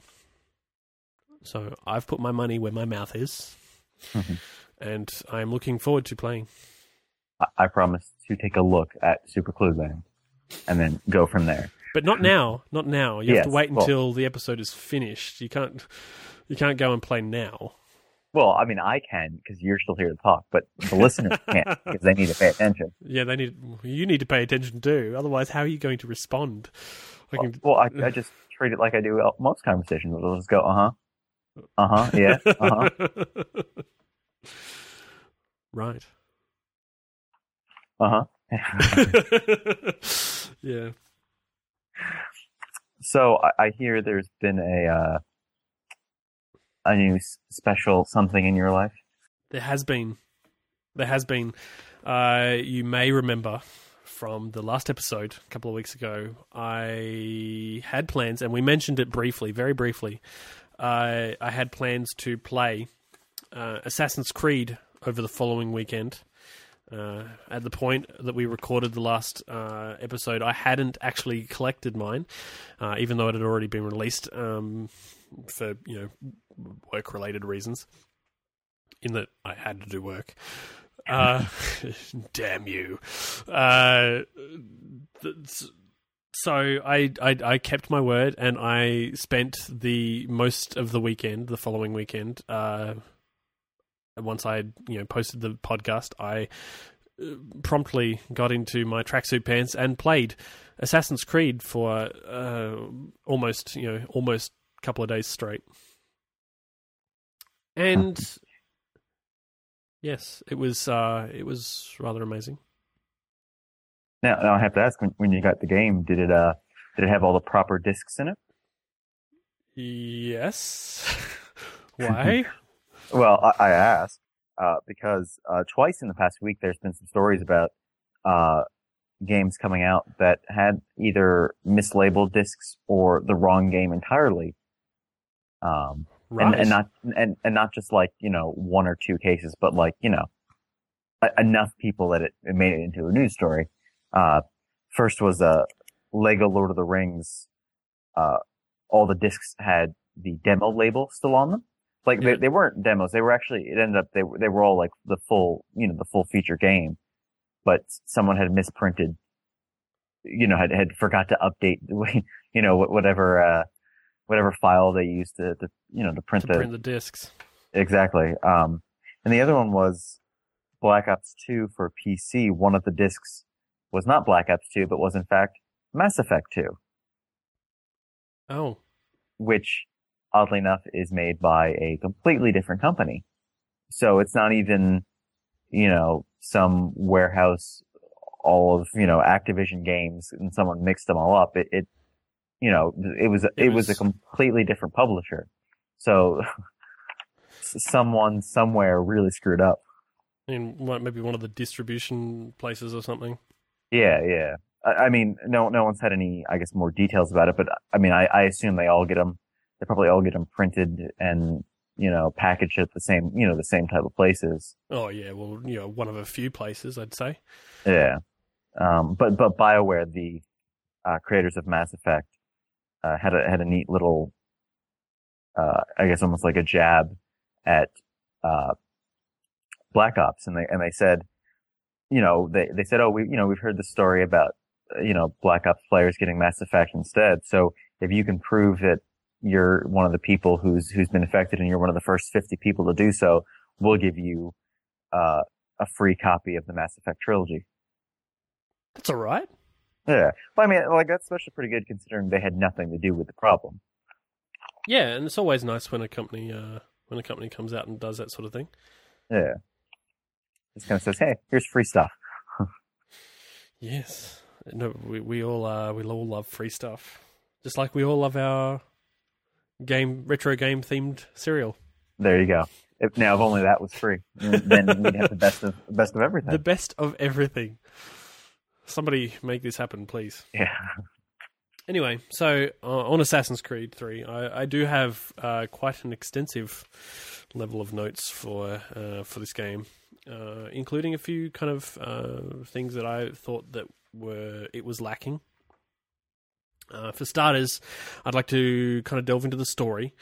so I've put my money where my mouth is, Mhm. and I'm looking forward to playing. I, I promise to take a look at Super Clew Land and then go from there. But not now. Not now. You have to wait well- until the episode is finished. You can't. You can't go and play now. Well, I mean, I can because you're still here to talk, but the listeners can't because they need to pay attention. Yeah, they need. You need to pay attention too. Otherwise, how are you going to respond? I Well, can. well I, I just treat it like I do most conversations. I'll just go, uh huh, uh huh, yeah, uh huh, right. uh huh. yeah. So I, I hear there's been a uh, a new special something in your life. There has been. There has been. Uh, you may remember from the last episode a couple of weeks ago, I had plans, and we mentioned it briefly, very briefly. Uh, I had plans to play uh, Assassin's Creed over the following weekend. Uh, at the point that we recorded the last uh, episode, I hadn't actually collected mine, uh, even though it had already been released um, for you know work-related reasons. In that I had to do work. Uh, damn you. Uh, so I, I I kept my word and I spent the most of the weekend, the following weekend. Once I you know posted the podcast, I uh, promptly got into my tracksuit pants and played Assassin's Creed for uh, almost you know almost a couple of days straight. And yes, it was uh, it was rather amazing. Now, now I have to ask: when, when you got the game, did it uh did it have all the proper discs in it? Yes. Why? Well, I, I asked uh, because uh, twice in the past week there's been some stories about uh, games coming out that had either mislabeled discs or the wrong game entirely. Um, right. and, and not and, and not just like you know one or two cases, but like you know a- enough people that it, it made it into a news story. Uh, first was uh, Lego Lord of the Rings. Uh, all the discs had the demo label still on them. Like Yeah. they, they weren't demos; they were actually. It ended up they were they were all like the full you know the full feature game, but someone had misprinted. You know, had had forgot to update the way you know whatever uh whatever file they used to, to you know to print to the print the discs. Exactly. Um, and the other one was Black Ops 2 for PC. One of the discs was not Black Ops 2, but was in fact Mass Effect 2, Oh, which oddly enough is made by a completely different company. So it's not even, you know, some warehouse, all of, you know, Activision games and someone mixed them all up. It, it you know, it was, it, was, a completely different publisher. So someone somewhere really screwed up. in what maybe one of the distribution places or something. Yeah, yeah. I, I mean, no, no one's had any, I guess, more details about it, but I mean, I, I assume they all get them. They probably all get them printed and, you know, packaged at the same, you know, the same type of places. Oh yeah, well you know one of a few places I'd say. Yeah. Um, but, but BioWare, the, uh, creators of Mass Effect, uh, had a, had a neat little, uh, I guess almost like a jab at, uh, Black Ops. And they, and they said, you know, they, they said, oh, we, you know, we've heard the story about, you know, Black Ops players getting Mass Effect instead. So if you can prove that you're one of the people who's, who's been affected and you're one of the first 50 people to do so, we'll give you, uh, a free copy of the Mass Effect trilogy. That's all right. Yeah. Well, I mean, like, that's especially pretty good considering they had nothing to do with the problem. Yeah, and it's always nice when a company uh, when a company comes out and does that sort of thing. Yeah. Just kind of says, hey, here's free stuff. Yes. No, we we all uh, we all love free stuff, just like we all love our game retro game themed cereal. There you go. If now, if only that was free, then we'd have the best of best of everything. The best of everything. Somebody make this happen, please. yeah. Anyway, so uh, on Assassin's Creed 3, I, I do have uh, quite an extensive level of notes for uh, for this game, uh, including a few kind of uh, things that I thought that were it was lacking. Uh, for starters, I'd like to kind of delve into the story.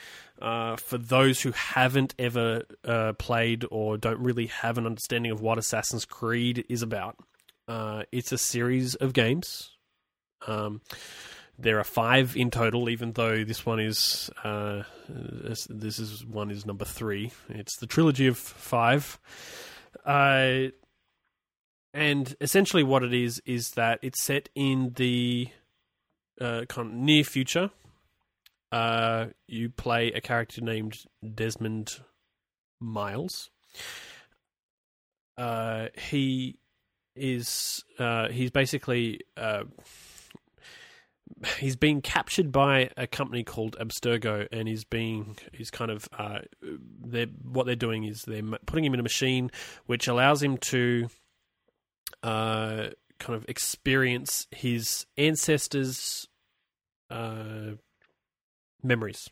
Uh, for those who haven't ever uh, played or don't really have an understanding of what Assassin's Creed is about, uh, it's a series of games. Um, there are five in total, even though this one is uh, this, this is one is number three. It's the trilogy of five, uh, and essentially what it is is that it's set in the uh, kind of near future. Uh, you play a character named Desmond Miles. Uh, he is uh, he's basically uh, he's being captured by a company called Abstergo, and he's being he's kind of uh, they what they're doing is they're putting him in a machine which allows him to uh, kind of experience his ancestors' uh, memories.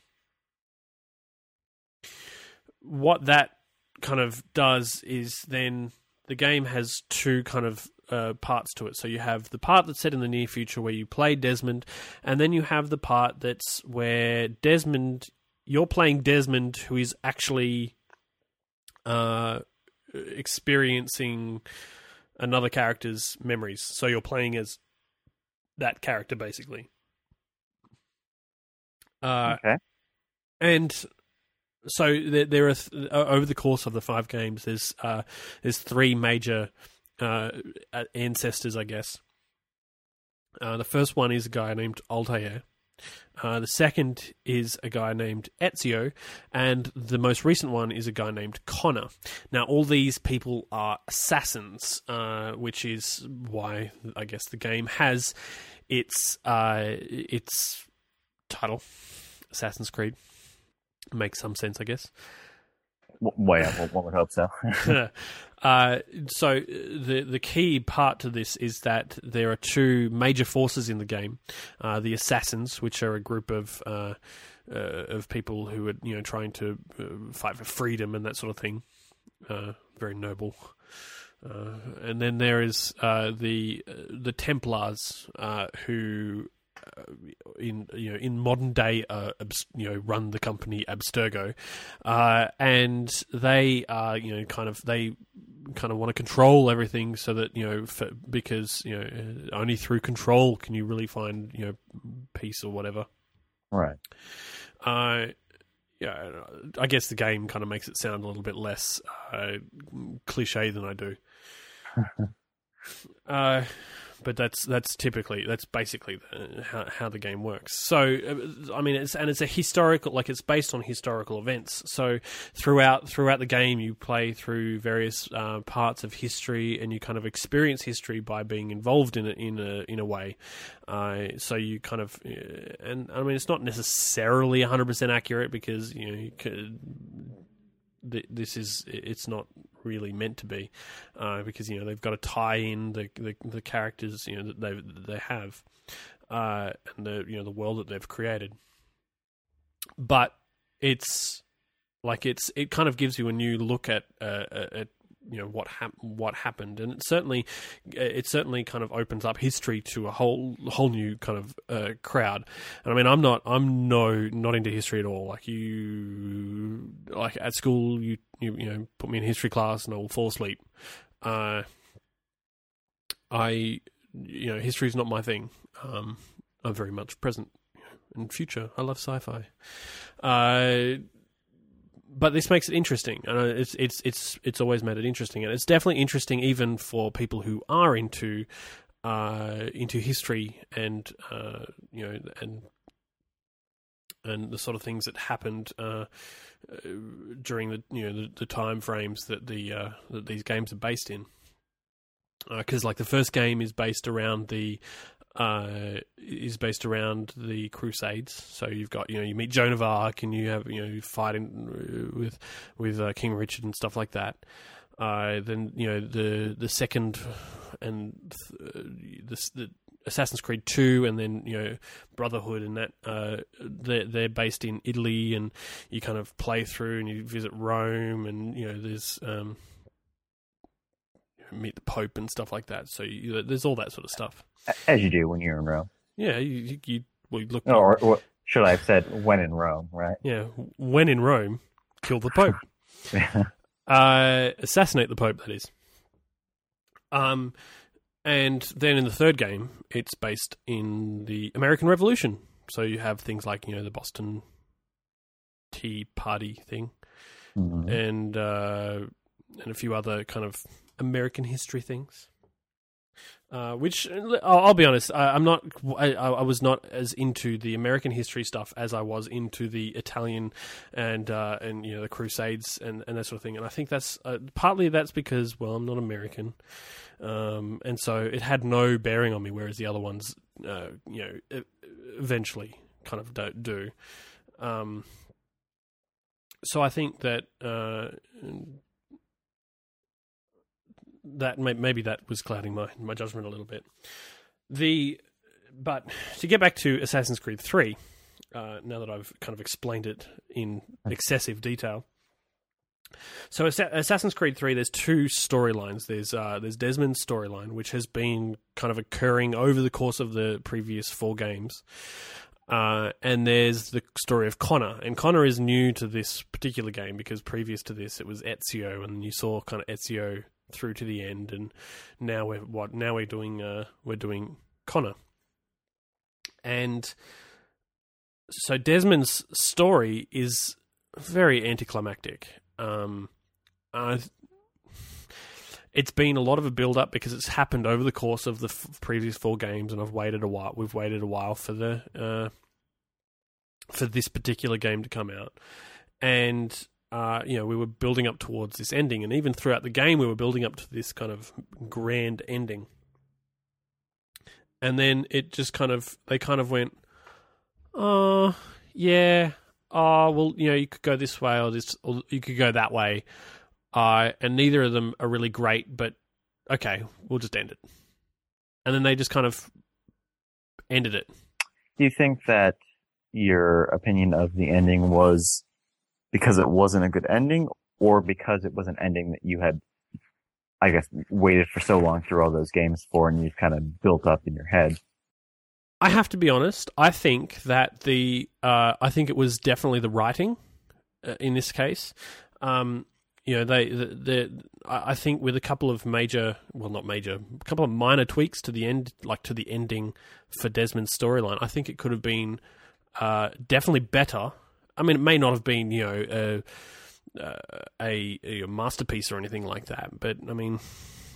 What that kind of does is then the game has two kind of uh, parts to it. So you have the part that's set in the near future where you play Desmond, and then you have the part that's where Desmond, you're playing Desmond, who is actually uh, experiencing another character's memories. So you're playing as that character basically. Uh, Okay. and so there, there are th- over the course of the five games, there's uh, there's three major uh, ancestors, I guess. Uh, the first one is a guy named Altair, Uh, the second is a guy named Ezio, and the most recent one is a guy named Connor. Now, all these people are assassins, uh, which is why I guess the game has its uh, its title, Assassin's Creed. Makes some sense, I guess. Well, yeah, one would hope so. uh, so the the key part to this is that there are two major forces in the game: uh, the assassins, which are a group of uh, uh of people who are you know trying to uh, fight for freedom and that sort of thing. Uh, very noble. and then there is the the Templars, who uh, in you know in modern day uh, you know run the company Abstergo, uh, and they are you know kind of they kind of want to control everything so that you know for, because you know only through control can you really find you know peace or whatever. Right. Uh, yeah, I guess the game kind of makes it sound a little bit less uh, cliche than I do. uh, but that's that's typically that's basically the, how how the game works. So uh, I mean, it's and it's a historical like it's based on historical events. So throughout throughout the game, you play through various uh, parts of history, and you kind of experience history by being involved in it in a in a way. Uh, so you kind of uh, and I mean, it's not necessarily hundred percent accurate because you know you could, this is it's not really meant to be, uh, because you know they've got to tie in the the, the characters you know that they they have, uh, and the you know the world that they've created. But it's like it's it kind of gives you a new look at uh, at you know what hap- what happened, and it certainly it certainly kind of opens up history to a whole whole new kind of uh, crowd. And I mean, I'm not I'm no not into history at all. Like you, like at school, you you you know put me in history class and I will fall asleep. Uh, I you know history is not my thing. Um, I'm very much present and future. I love sci-fi. Uh, but this makes it interesting, and it's it's it's it's always made it interesting, and it's definitely interesting even for people who are into uh, into history and uh, you know and and the sort of things that happened uh, during the you know the, the time frames that the uh, that these games are based in. Because uh, like the first game is based around the uh, is based around the Crusades. So you've got you know you meet Joan of Arc and you have you know fighting with with uh, King Richard and stuff like that. Uh, then you know the the second and th- the, the Assassin's Creed Two, and then you know Brotherhood, and that uh, they're they're based in Italy, and you kind of play through and you visit Rome, and you know there's um, meet the Pope and stuff like that. So you, there's all that sort of stuff. As you do when you're in Rome. Yeah, you, you, you well, look. Or, or, should I have said when in Rome, right? Yeah, when in Rome, kill the Pope. uh, assassinate the Pope, that is. Um, and then in the third game, it's based in the American Revolution. So you have things like you know the Boston Tea Party thing, mm-hmm. and uh, and a few other kind of American history things. Uh, which I'll, be honest, I, am not. I, I, was not as into the American history stuff as I was into the Italian and uh, and you know the Crusades and, and that sort of thing. And I think that's uh, partly that's because well, I'm not American, um, and so it had no bearing on me. Whereas the other ones, uh, you know, eventually kind of don't do. Um, so I think that that maybe that was clouding my my judgment a little bit. The but to get back to Assassin's Creed Three, uh, now that I've kind of explained it in excessive detail. So Assassin's Creed 3 there's two storylines. There's uh, there's Desmond's storyline which has been kind of occurring over the course of the previous four games. Uh, and there's the story of Connor, and Connor is new to this particular game because previous to this it was Ezio, and you saw kind of Ezio through to the end, and now we're what? Now we're doing uh, we're doing Connor, and so Desmond's story is very anticlimactic. Um, uh, it's been a lot of a build up because it's happened over the course of the f- previous four games, and I've waited a while. We've waited a while for the uh, for this particular game to come out, and uh, you know we were building up towards this ending, and even throughout the game we were building up to this kind of grand ending, and then it just kind of they kind of went, oh yeah, oh well you know you could go this way or this or you could go that way, uh, and neither of them are really great, but okay, we'll just end it, and then they just kind of ended it. Do you think that your opinion of the ending was because it wasn't a good ending or because it was an ending that you had, I guess, waited for so long through all those games for and you've kind of built up in your head? I have to be honest. I think that the uh, I think it was definitely the writing uh, in this case. Um, you know, they the, the I think with a couple of major, well, not major, a couple of minor tweaks to the end, like to the ending for Desmond's storyline. I think it could have been uh, definitely better. I mean, it may not have been, you know, a, a, a masterpiece or anything like that, but I mean,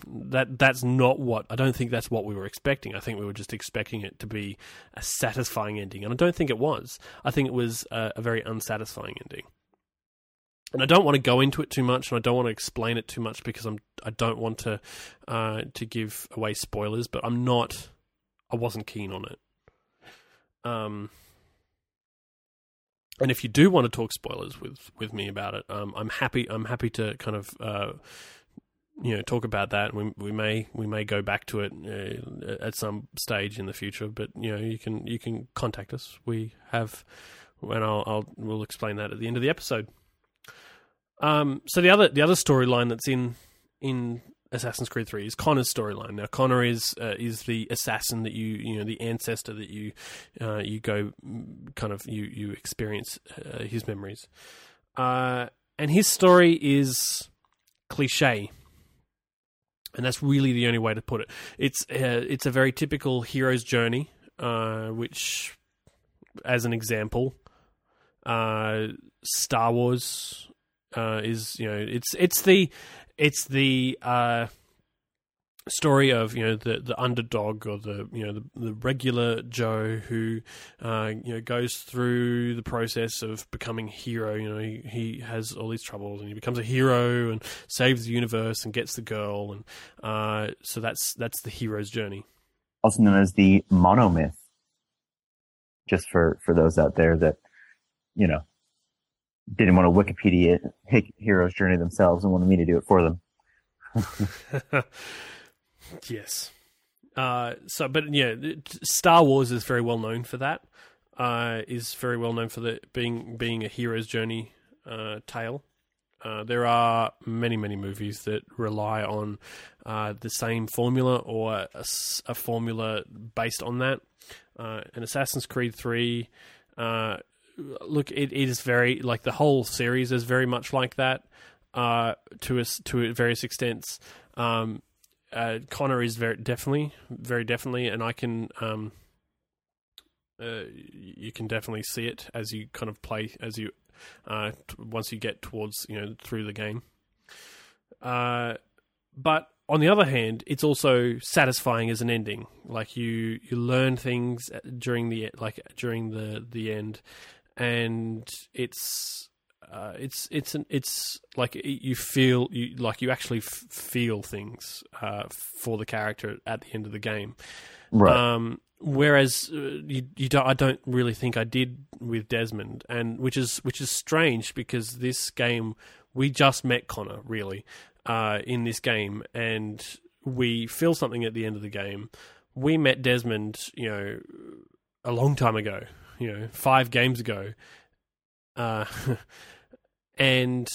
that that's not what I don't think that's what we were expecting. I think we were just expecting it to be a satisfying ending, and I don't think it was. I think it was a, a very unsatisfying ending. And I don't want to go into it too much, and I don't want to explain it too much because I'm I don't want to uh, to give away spoilers. But I'm not. I wasn't keen on it. Um, and if you do want to talk spoilers with with me about it, um, I'm happy. I'm happy to kind of uh, you know talk about that. We we may we may go back to it uh, at some stage in the future. But you know you can you can contact us. We have, and I'll, I'll we'll explain that at the end of the episode. Um, so the other the other storyline that's in in Assassin's Creed Three is Connor's storyline. Now Connor is uh, is the assassin that you you know the ancestor that you uh, you go kind of you you experience uh, his memories, uh, and his story is cliche. And that's really the only way to put it. It's uh, it's a very typical hero's journey, uh, which, as an example, Star Wars uh, is you know it's it's the it's the uh, story of you know the the underdog or the you know the, the regular Joe who uh, you know goes through the process of becoming a hero. You know he, he has all these troubles and he becomes a hero and saves the universe and gets the girl and uh, so that's that's the hero's journey. Also known as the monomyth. Just for for those out there that you know didn't want to Wikipedia hero's journey themselves and wanted me to do it for them. yes. Uh, so, but yeah, Star Wars is very well known for that. Uh, is very well known for the being being a hero's journey uh, tale. Uh, there are many, many movies that rely on uh, the same formula or a, a, formula based on that. Uh, and Assassin's Creed 3 look, it, it is very like the whole series is very much like that uh, to us to various extents. Um, uh, Connor is very definitely, very definitely, and I can, um, uh, you can definitely see it as you kind of play as you, uh, t- once you get towards you know through the game. Uh, but on the other hand, it's also satisfying as an ending. Like you, you learn things during the like during the the end, and it's uh, it's it's an, it's like you feel you like you actually f- feel things uh, for the character at the end of the game. Right. Um, whereas uh, you you don't I don't really think I did with Desmond, and which is which is strange because this game we just met Connor really uh, in this game, and we feel something at the end of the game. We met Desmond, you know, a long time ago you know five games ago, uh, and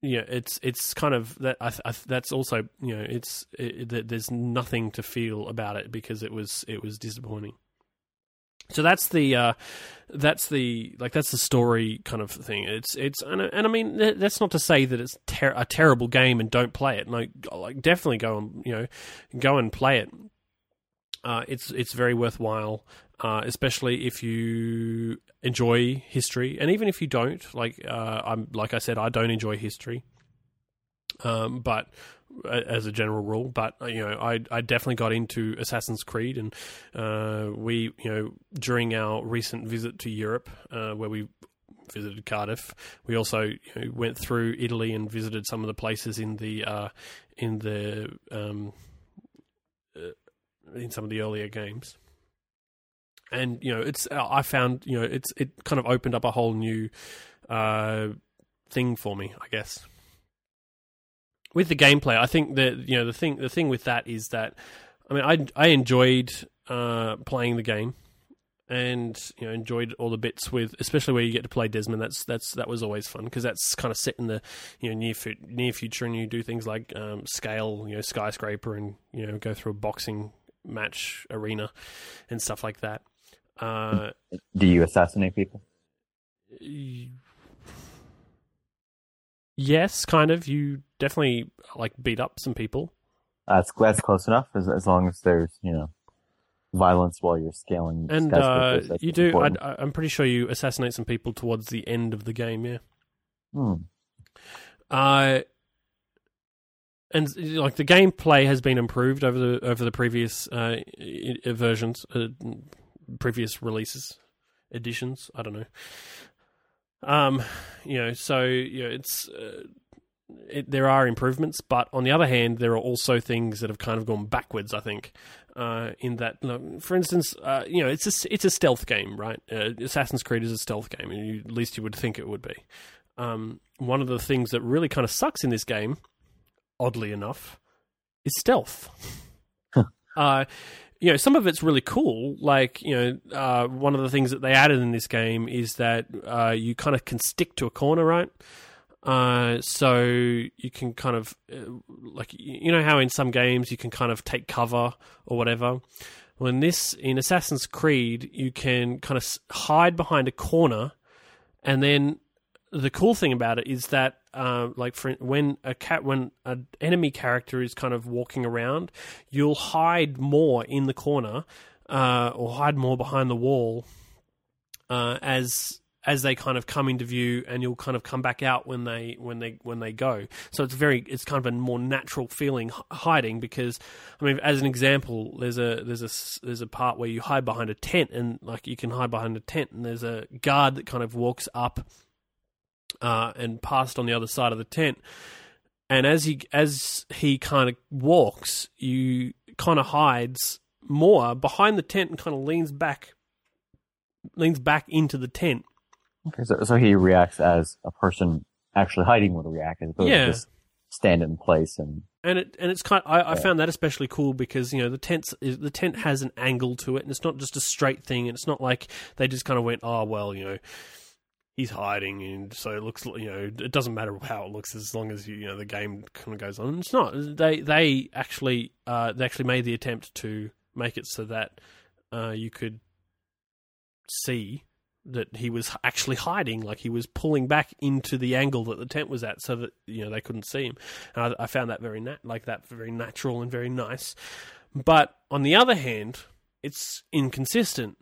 yeah, it's it's kind of that. I, I, that's also you know it's it, there's nothing to feel about it because it was it was disappointing. So that's the uh, that's the like that's the story kind of thing. It's it's and, and I mean that's not to say that it's ter- a terrible game and don't play it. Like like definitely go and you know go and play it. Uh, it's it's very worthwhile uh, especially if you enjoy history, and even if you don't, like uh, I'm like I said, I don't enjoy history. Um, but as a general rule. But uh, you know, I I definitely got into Assassin's Creed, and uh, we you know during our recent visit to Europe, uh, where we visited Cardiff, we also you know, went through Italy and visited some of the places in the uh, in the um, uh, in some of the earlier games. And you know, it's I found you know it's it kind of opened up a whole new thing for me, I guess with the gameplay, I think that you know the thing the thing with that is that I mean I I enjoyed uh, playing the game and you know enjoyed all the bits with especially where you get to play Desmond. That's that's that was always fun because that's kind of set in the you know near near future and you do things like um, scale you know skyscraper and you know go through a boxing match arena and stuff like that. Uh, do you assassinate people? Yes, kind of. You definitely like beat up some people. That's that's close enough as as long as there's you know violence while you're scaling. And uh, you do. I, am pretty sure you assassinate some people towards the end of the game. Yeah. Hmm. Uh, and like the gameplay has been improved over the over the previous uh, versions, uh, previous releases, editions. I don't know. Um, you know, so you know, it's uh, it, there are improvements, but on the other hand, there are also things that have kind of gone backwards. I think, uh, in that, look, for instance, uh, you know, it's a it's a stealth game, right? Uh, Assassin's Creed is a stealth game, and you, at least you would think it would be. Um, one of the things that really kind of sucks in this game, oddly enough, is stealth. uh, you know, some of it's really cool. Like, you know, uh, one of the things that they added in this game is that uh, you kind of can stick to a corner, right? Uh, so you can kind of, uh, like, you know how in some games you can kind of take cover or whatever? Well, in this, in Assassin's Creed, you can kind of hide behind a corner and then the cool thing about it is that uh, like for, when a cat when an enemy character is kind of walking around, you'll hide more in the corner uh, or hide more behind the wall uh, as as they kind of come into view, and you'll kind of come back out when they when they when they go. So it's very it's kind of a more natural feeling hiding because I mean, as an example, there's a there's a there's a part where you hide behind a tent, and like you can hide behind a tent, and there's a guard that kind of walks up uh, and passed on the other side of the tent. And as he as he kind of walks, you kind of hides more behind the tent and kind of leans back, leans back into the tent. Okay, so so he reacts as a person actually hiding would react, as opposed yeah. to just stand in place and and it and it's kind. Of, I, I found that especially cool because you know the tent the tent has an angle to it, and it's not just a straight thing, and it's not like they just kind of went, oh well, you know, he's hiding, and so it looks you know it doesn't matter how it looks as long as you, know the game kind of goes on. It's not they they actually uh, they actually made the attempt to make it so that uh, you could see that he was actually hiding, like he was pulling back into the angle that the tent was at, so that you know they couldn't see him. I, I found that very nat- like that very natural and very nice. But on the other hand, it's inconsistent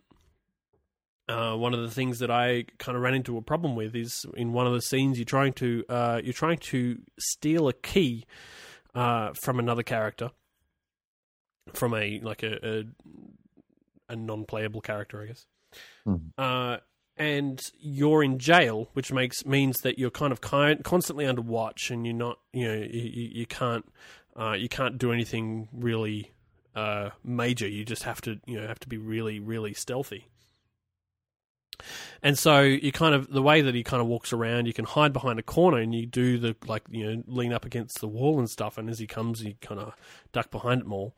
uh, one of the things that I kind of ran into a problem with is in one of the scenes you're trying to uh, you're trying to steal a key uh, from another character, from a like a a, a non-playable character, I guess. Mm. and you're in jail, which makes means that you're kind of constantly under watch, and you're not you know you, you can't uh, you can't do anything really uh, major. You just have to you know have to be really really stealthy. And so you kind of the way that he kind of walks around, you can hide behind a corner and you do the like you know lean up against the wall and stuff. And as he comes, you kind of duck behind it more.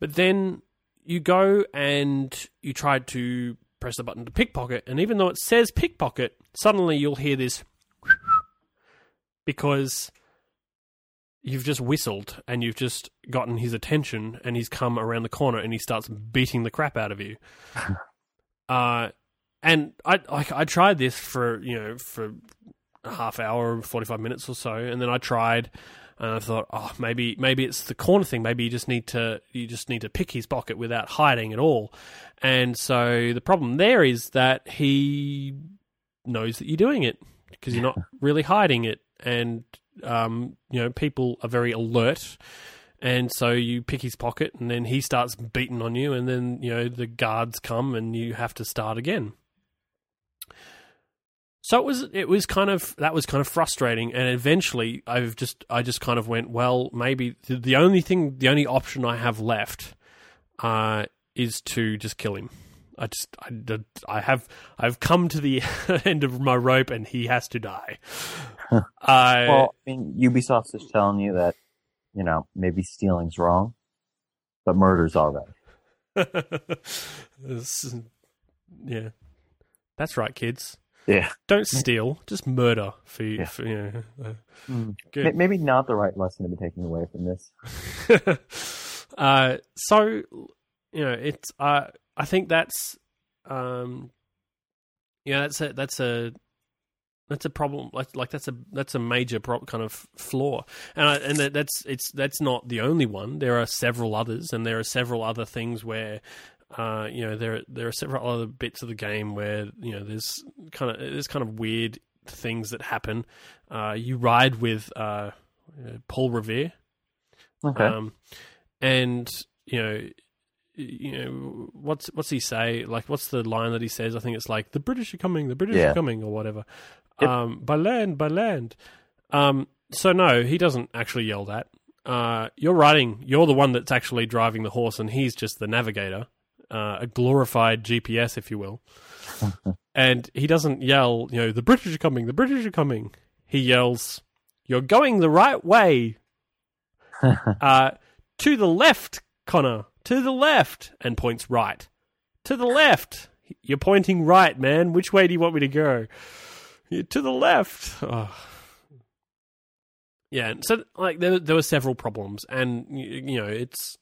But then you go and you try to press the button to pickpocket, and even though it says pickpocket, suddenly you'll hear this because you've just whistled and you've just gotten his attention, and he's come around the corner and he starts beating the crap out of you. uh, and I like I tried this for you know for a half hour, forty five minutes or so, and then I tried, and I thought, oh, maybe maybe it's the corner thing. Maybe you just need to you just need to pick his pocket without hiding at all. And so the problem there is that he knows that you're doing it because you're not really hiding it, and um, you know people are very alert. And so you pick his pocket, and then he starts beating on you, and then you know the guards come, and you have to start again. So it was it was kind of that was kind of frustrating, and eventually I've just I just kind of went well maybe the, the only thing the only option I have left uh, is to just kill him. I just I, I have I've come to the end of my rope, and he has to die. I Well, I mean, Ubisoft's just telling you that, you know, maybe stealing's wrong, but murder's all right. Yeah, that's right, kids. Yeah. Don't steal, just murder for you. Yeah. For, you know, uh, May- Maybe not the right lesson to be taking away from this. uh, so you know, it's. Uh, I think that's. Um, yeah, that's a that's a that's a problem. Like, like that's a that's a major pro- kind of flaw, and I, and that, that's it's that's not the only one. There are several others, and there are several other things where. Uh, you know there there are several other bits of the game where you know there's kind of there's kind of weird things that happen. Uh, you ride with uh, Paul Revere, Okay. um, and you know, you know what's what's he say? Like, what's the line that he says? I think it's like the British are coming, the British Yeah. are coming, or whatever. Yep. Um, by land, by land. Um, so no, he doesn't actually yell that. Uh, you're riding. You're the one that's actually driving the horse, and he's just the navigator, uh, a glorified GPS, if you will. and he doesn't yell, you know, the British are coming, the British are coming. He yells, "You're going the right way." uh, to the left, Connor. To the left, and points right. To the left. You're pointing right, man. Which way do you want me to go? "Yeah, To the left. Oh. Yeah, so like there, there were several problems, and you know it's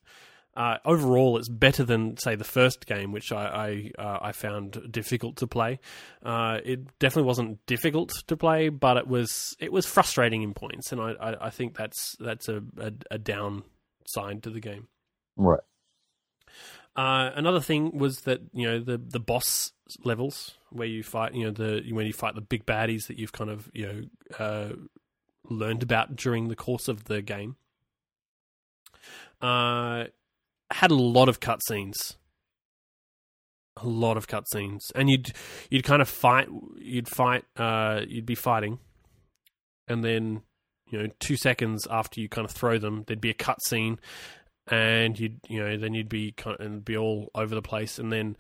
uh, overall it's better than say the first game, which I I, uh, I found difficult to play. Uh, it definitely wasn't difficult to play, but it was it was frustrating in points, and I I, I think that's that's a, a a downside to the game. right. Uh, another thing was that you know the the boss levels where you fight, you know the when you fight the big baddies that you've kind of you know uh, learned about during the course of the game, uh, had a lot of cutscenes, a lot of cutscenes, and you'd you'd kind of fight, you'd fight, uh, you'd be fighting, and then you know two seconds after you kind of throw them, there'd be a cutscene. And you'd you know then you'd be kind of, and be all over the place, and then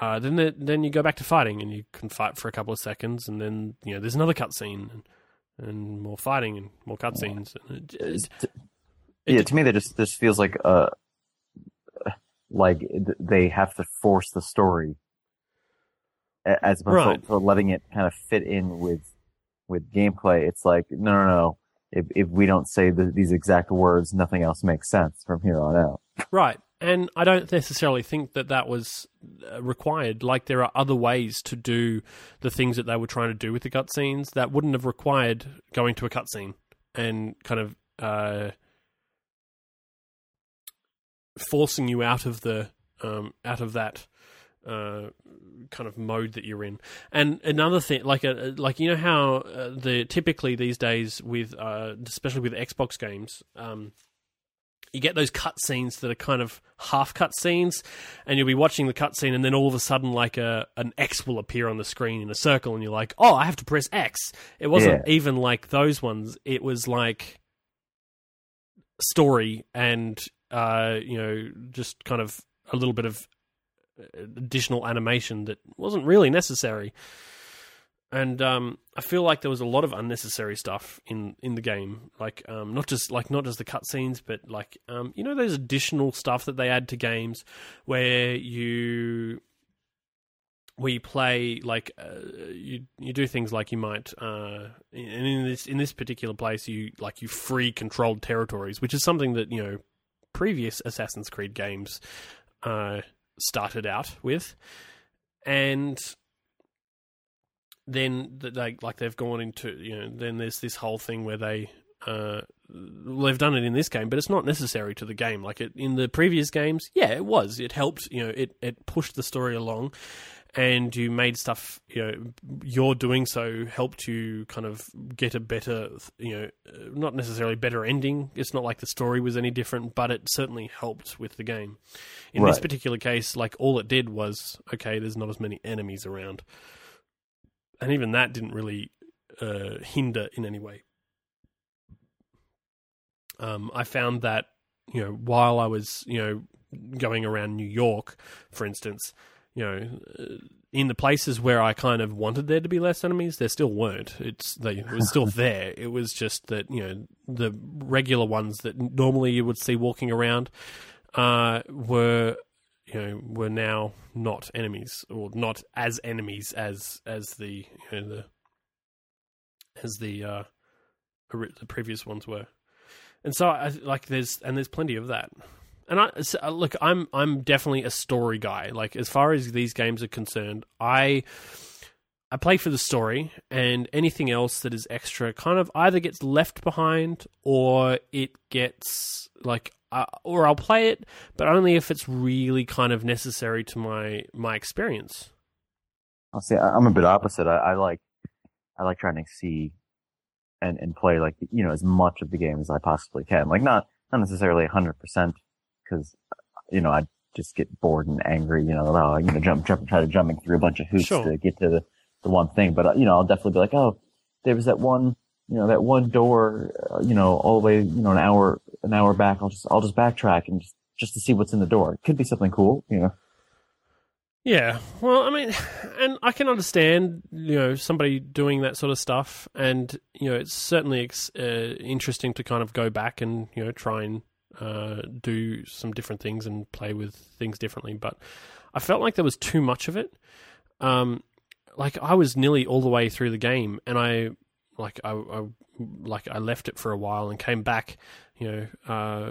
uh, then the, then you go back to fighting, and you can fight for a couple of seconds, and then you know there's another cutscene, and, and more fighting and more cutscenes. It- yeah, to me, that just this feels like uh, like they have to force the story as opposed Right. to, letting it kind of fit in with with gameplay. It's like no, no, no. If if we don't say the, these exact words, nothing else makes sense from here on out. Right. And I don't necessarily think that that was uh, required. Like, there are other ways to do the things that they were trying to do with the cutscenes that wouldn't have required going to a cutscene and kind of uh, forcing you out of the um, out of that uh, kind of mode that you're in. And another thing, like a like you know how uh, the typically these days with uh, especially with Xbox games. Um, you get those cutscenes that are kind of half cutscenes, and you'll be watching the cutscene, and then all of a sudden, like a an X will appear on the screen in a circle, and you're like, "Oh, I have to press X." It wasn't Yeah. even like those ones. It was like story and uh, you know just kind of a little bit of additional animation that wasn't really necessary. And um, I feel like there was a lot of unnecessary stuff in, in the game, like um, not just like not just the cutscenes, but like um, you know those additional stuff that they add to games where you where you play like uh, you you do things like you might uh, and in this in this particular place you like you free controlled territories, which is something that you know previous Assassin's Creed games uh, started out with, and then th- they like they've gone into you know then there's this whole thing where they uh, they've done it in this game, but it's not necessary to the game. Like it in the previous games, yeah, it was. It helped. You know, it it pushed the story along, and you made stuff. You know, your doing so helped you kind of get a better. You know, not necessarily better ending. It's not like the story was any different, but it certainly helped with the game. In this particular case, like all it did was okay. There's not as many enemies around, and even that didn't really uh, hinder in any way. Um, I found that you know while I was you know going around New York, for instance, you know. Uh, in the places where I kind of wanted there to be less enemies, there still weren't. It's they it was still there. It was just that you know the regular ones that normally you would see walking around uh, were you know were now not enemies or not as enemies as as the you know, the as the uh, the previous ones were. And so I like there's and there's plenty of that. And I so, uh, look, I'm I'm definitely a story guy. Like as far as these games are concerned, I I play for the story, and anything else that is extra kind of either gets left behind or it gets like, uh, or I'll play it, but only if it's really kind of necessary to my my experience. I'll say I'm a bit opposite. I, I like I like trying to see and and play like you know as much of the game as I possibly can. Like not not necessarily 100 percent because you know I just get bored and angry. You know, oh, I'm gonna jump jump try to jumping through a bunch of hoops Sure. to get to the the one thing. But uh, you know I'll definitely be like, oh, there was that one you know that one door. Uh, you know all the way you know an hour an hour back. I'll just I'll just backtrack and just just to see what's in the door. It could be something cool. You know. Yeah, well, I mean, and I can understand, you know, somebody doing that sort of stuff, and you know, it's certainly ex- uh, interesting to kind of go back and you know try and uh, do some different things and play with things differently. But I felt like there was too much of it. Um, like I was nearly all the way through the game, and I like I, I like I left it for a while and came back, you know, uh,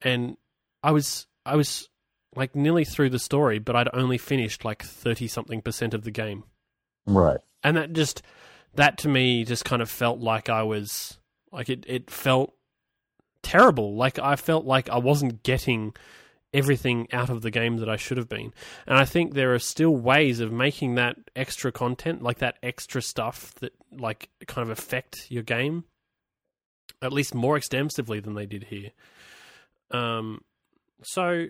and I was I was like nearly through the story, but I'd only finished like thirty something percent of the game, Right. and that just that to me just kind of felt like I was like it. It felt terrible. Like I felt like I wasn't getting everything out of the game that I should have been. And I think there are still ways of making that extra content, like that extra stuff that like kind of affect your game at least more extensively than they did here. Um so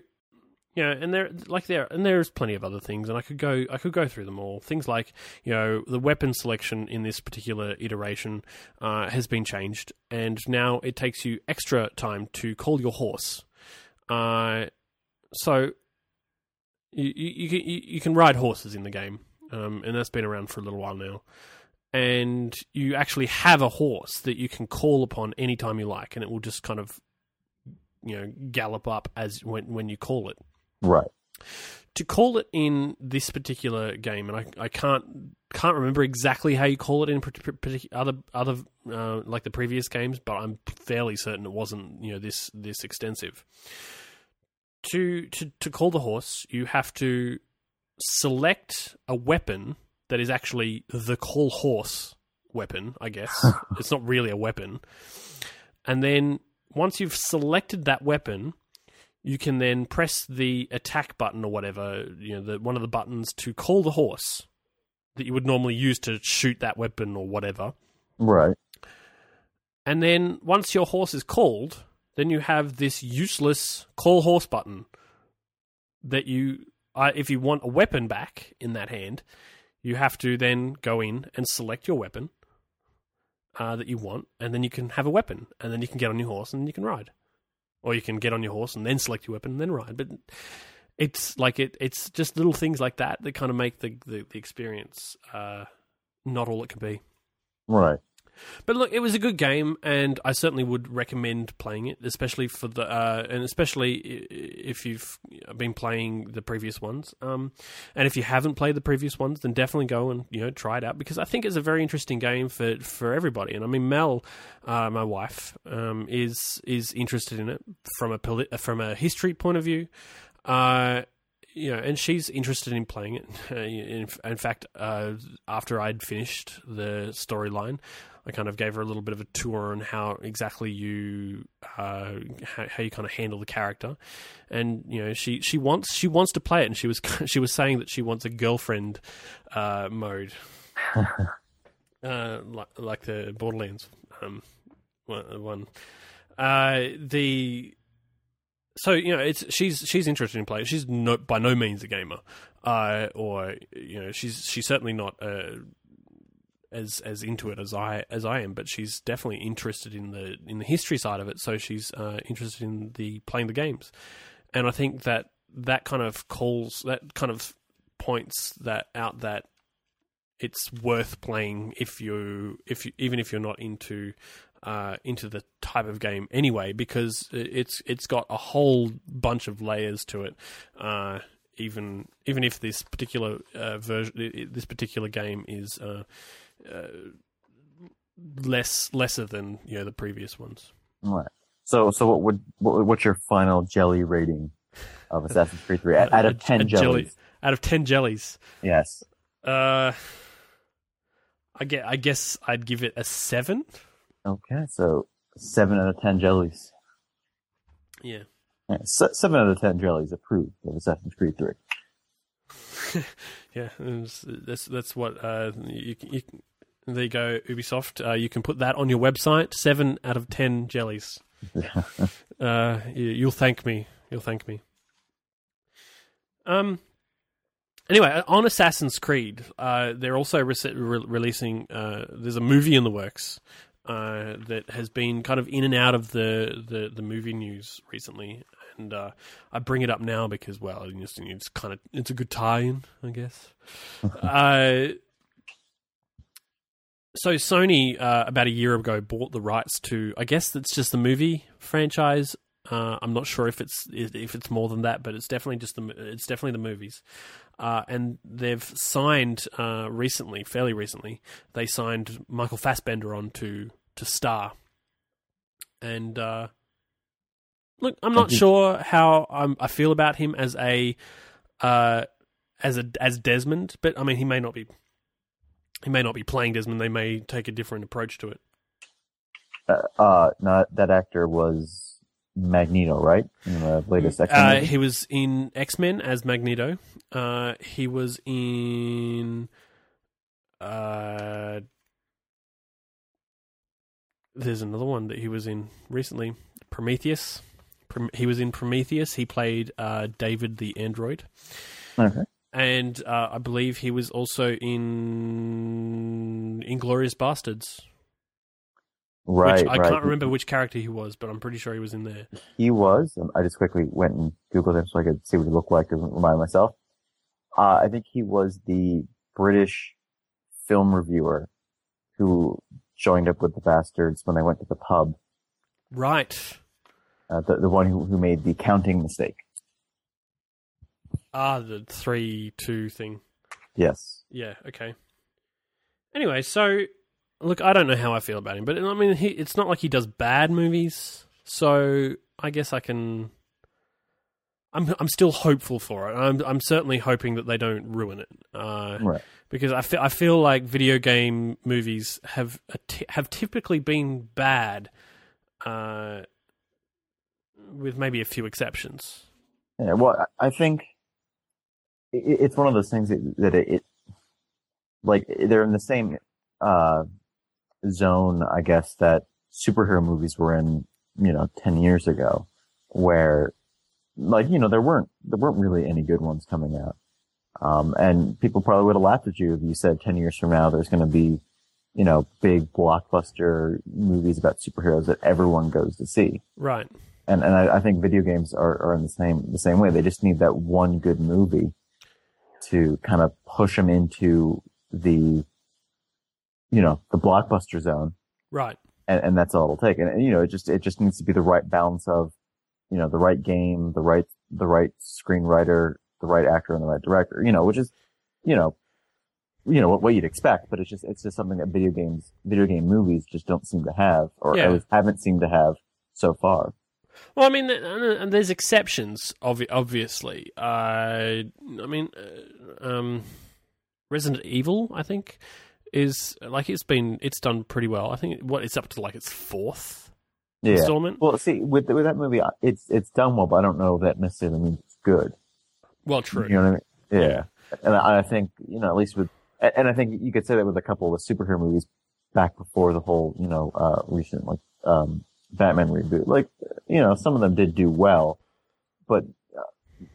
you know, and there like there and there's plenty of other things and I could go I could go through them all. Things like, you know, the weapon selection in this particular iteration uh, has been changed and now it takes you extra time to call your horse. Uh so you you, you can you, you can ride horses in the game, um, and that's been around for a little while now. And you actually have a horse that you can call upon anytime you like, and it will just kind of you know gallop up as when when you call it. Right. To call it in this particular game, and I, I can't can't remember exactly how you call it in other other uh, like the previous games, but I'm fairly certain it wasn't you know this this extensive to to to call the horse, you have to select a weapon that is actually the call horse weapon. I guess it's not really a weapon, and then once you've selected that weapon, you can then press the attack button or whatever you know the one of the buttons to call the horse that you would normally use to shoot that weapon or whatever. Right. And then once your horse is called, then you have this useless call horse button that you, uh, if you want a weapon back in that hand, you have to then go in and select your weapon uh, that you want, and then you can have a weapon, and then you can get on your horse and you can ride, or you can get on your horse and then select your weapon and then ride. But it's like it, it's just little things like that that kind of make the the, the experience uh, not all it can be. Right. But look, it was a good game, and I certainly would recommend playing it, especially for the uh, and especially if you've been playing the previous ones. Um, and if you haven't played the previous ones, then definitely go and you know try it out because I think it's a very interesting game for for everybody. And I mean, Mel, uh, my wife, um, is is interested in it from a poli- from a history point of view. Uh, you know, and she's interested in playing it. In, in fact, uh, after I'd finished the storyline, I kind of gave her a little bit of a tour on how exactly you uh, how, how, you kind of handle the character, and you know she she wants she wants to play it, and she was she was saying that she wants a girlfriend uh, mode, uh, like like the Borderlands um, one. Uh, the so you know it's she's she's interested in playing. She's no, by no means a gamer, uh, or you know she's she's certainly not uh, as as into it as I as I am. But she's definitely interested in the in the history side of it. So she's uh, interested in the playing the games, and I think that that kind of calls that kind of points that out that it's worth playing if you if you even if you're not into uh, into the type of game anyway, because it's it's got a whole bunch of layers to it. Uh, even even if this particular uh, version, this particular game is uh, uh, less lesser than you know the previous ones. Right. So so what would what, what's your final jelly rating of Assassin's Creed Three out, out of ten a, a jellies? Jelly, out of ten jellies. Yes. Uh, I get. I guess I'd give it a seven. Okay, so seven out of ten jellies. Yeah. yeah seven out of ten jellies approved of Assassin's Creed Three. yeah, that's that's what uh, you, you there you go, Ubisoft. Uh, you can put that on your website. Seven out of ten jellies. uh, you, will thank me. You'll thank me. Um. Anyway, on Assassin's Creed, uh, they're also re- re- releasing. Uh, there's a movie in the works uh, that has been kind of in and out of the, the, the movie news recently, and uh, I bring it up now because well, it's, it's kind of it's a good tie-in, I guess. uh, so Sony uh, about a year ago bought the rights to, I guess it's just the movie franchise. Uh, I'm not sure if it's if it's more than that, but it's definitely just the it's definitely the movies. Uh, and they've signed uh, recently, fairly recently, they signed Michael Fassbender on to to star. And uh, look, I'm not sure how I'm, I feel about him as a uh, as a as Desmond, but I mean, he may not be he may not be playing Desmond. They may take a different approach to it. Uh, uh no, that actor was Magneto, right? In the latest X Men. Uh, he was in X Men as Magneto. Uh, he was in. Uh, there's another one that he was in recently, Prometheus. He was in Prometheus. He played uh, David the android. Okay. And uh, I believe he was also in Inglourious Basterds. Right, which I right. can't remember which character he was, but I'm pretty sure he was in there. He was. Um, I just quickly went and googled him so I could see what he looked like to remind myself. Uh, I think he was the British film reviewer who joined up with the bastards when they went to the pub. Right. Uh, the the one who who made the counting mistake. Ah, the three two thing. Yes. Yeah. Okay. Anyway, so look, I don't know how I feel about him, but I mean, he, it's not like he does bad movies, so I guess I can. I'm I'm still hopeful for it. I'm I'm certainly hoping that they don't ruin it. Uh, right. Because I feel I feel like video game movies have have typically been bad, uh, with maybe a few exceptions. Yeah. Well, I think it's one of those things that, that it, it like they're in the same uh, zone, I guess, that superhero movies were in, you know, 10 years ago, where, like, you know, there weren't, there weren't really any good ones coming out. Um, and people probably would have laughed at you if you said 10 years from now there's going to be, you know, big blockbuster movies about superheroes that everyone goes to see. Right. And, and I, I think video games are, are in the same, the same way. They just need that one good movie to kind of push them into the you know, the blockbuster zone. Right. And, and that's all it'll take. And, and, you know, it just, it just needs to be the right balance of, you know, the right game, the right, the right screenwriter, the right actor and the right director, you know, which is, you know, you know, what, what you'd expect, but it's just, it's just something that video games, video game movies just don't seem to have, or yeah. at least haven't seemed to have so far. Well, I mean, and there's exceptions, obviously. Uh, I mean, uh, um, Resident Evil, I think, is like it's been it's done pretty well. I think what it's up to like its fourth Yeah. installment. Well, see, with with that movie, it's it's done well, but I don't know if that necessarily means it's good. Well, true. You know what I mean? Yeah. And I, I think you know at least with, and and I think you could say that with a couple of the superhero movies back before the whole you know uh recent like um Batman reboot. Like you know some of them did do well, but uh,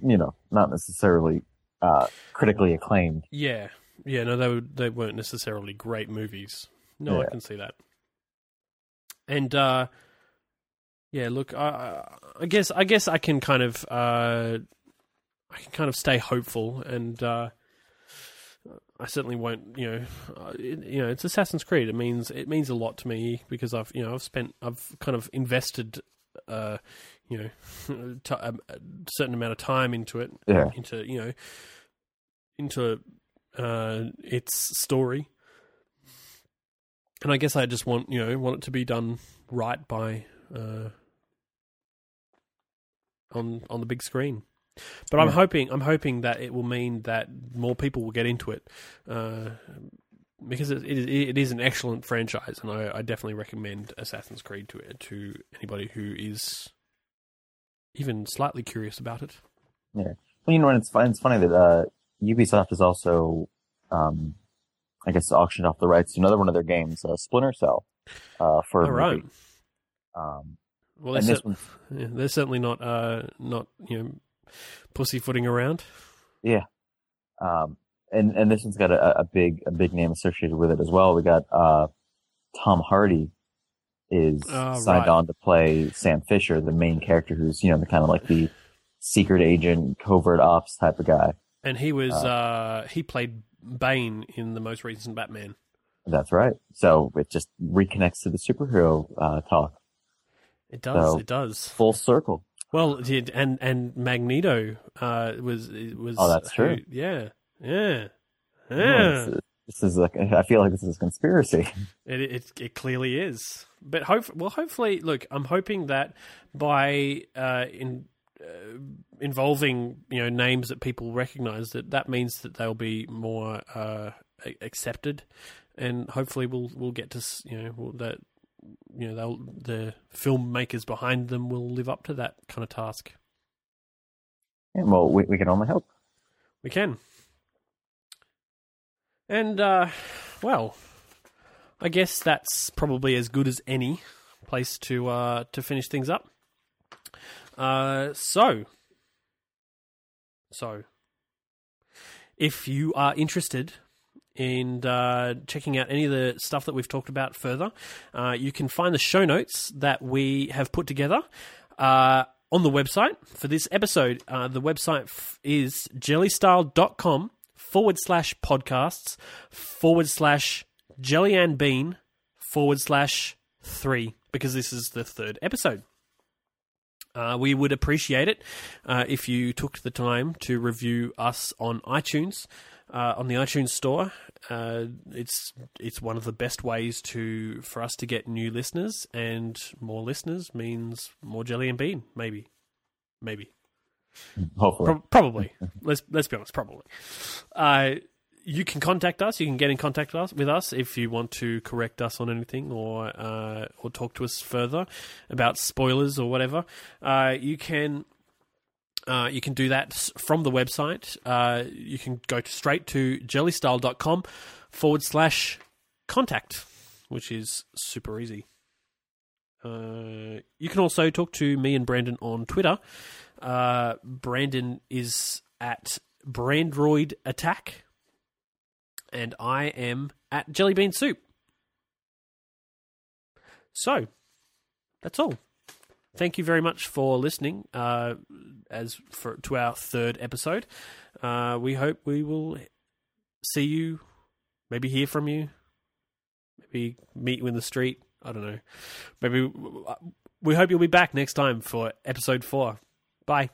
you know not necessarily uh critically acclaimed. Yeah, yeah. No, they were, they weren't necessarily great movies. No, I can see that. And uh, yeah, look, I, I- I guess I guess I can kind of uh, I can kind of stay hopeful, and uh, I certainly won't. You know, uh, it, you know, it's Assassin's Creed. It means it means a lot to me because I've you know I've spent I've kind of invested. Uh, you know, t- a, a certain amount of time into it, Yeah. into you know, into uh, its story. And I guess I just want you know want it to be done right by uh, on on the big screen. But I'm hoping I'm hoping that it will mean that more people will get into it uh, because it, it, is, it is an excellent franchise, and I, I definitely recommend Assassin's Creed to to anybody who is even slightly curious about it. Yeah, well, you know, and it's fun. It's funny that uh, Ubisoft has also, um, I guess, auctioned off the rights to another one of their games, uh, Splinter Cell, uh, for All right. Um, Well, they're, cer- one, yeah, they're certainly not uh, not you know pussyfooting around. Yeah. Um, and and this one's got a, a big a big name associated with it as well. We got uh, Tom Hardy is Oh, signed right. on to play Sam Fisher, the main character, who's you know the kind of like the secret agent, covert ops type of guy. And he was uh, he played Bane in the most recent Batman. That's right. So it just reconnects to the superhero uh, talk, It does. So- it does. full circle. Well, it did and and Magneto uh, was was. Oh, that's who- true. Yeah, yeah, Oh, yeah. This, is like I feel like this is a conspiracy. It, it it clearly is. But hope well, hopefully, look, I'm hoping that by uh, in uh, involving you know names that people recognise, that that means that they'll be more uh, accepted, and hopefully we'll we'll get to you know we'll, that you know they'll the filmmakers behind them will live up to that kind of task. And well, we, we can only hope. We can. And, uh, well, I guess that's probably as good as any place to uh, to finish things up. Uh, so, so, if you are interested in uh, checking out any of the stuff that we've talked about further, uh, you can find the show notes that we have put together uh, on the website for this episode. Uh, the website f- is jellystyle.com forward slash podcasts forward slash jelly and bean forward slash three because this is the third episode. Uh, we would appreciate it uh, if you took the time to review us on iTunes, uh, on the iTunes store. Uh, it's it's one of the best ways to for us to get new listeners, and more listeners means more jelly and bean. Maybe, maybe. Hopefully. Pro- probably. let's let's be honest. Probably. Uh, you can contact us. You can get in contact with us, with us if you want to correct us on anything or uh, or talk to us further about spoilers or whatever. Uh, you can. Uh, you can do that from the website. Uh, you can go straight to jellystyle.com forward slash contact, which is super easy. Uh, you can also talk to me and Brandon on Twitter. Uh, Brandon is at Brandroid Attack, and I am at Jellybean Soup. So, that's all. Thank you very much for listening. Uh, as for to our third episode, uh, we hope we will see you, maybe hear from you, maybe meet you in the street. I don't know. Maybe we hope you'll be back next time for episode four. Bye.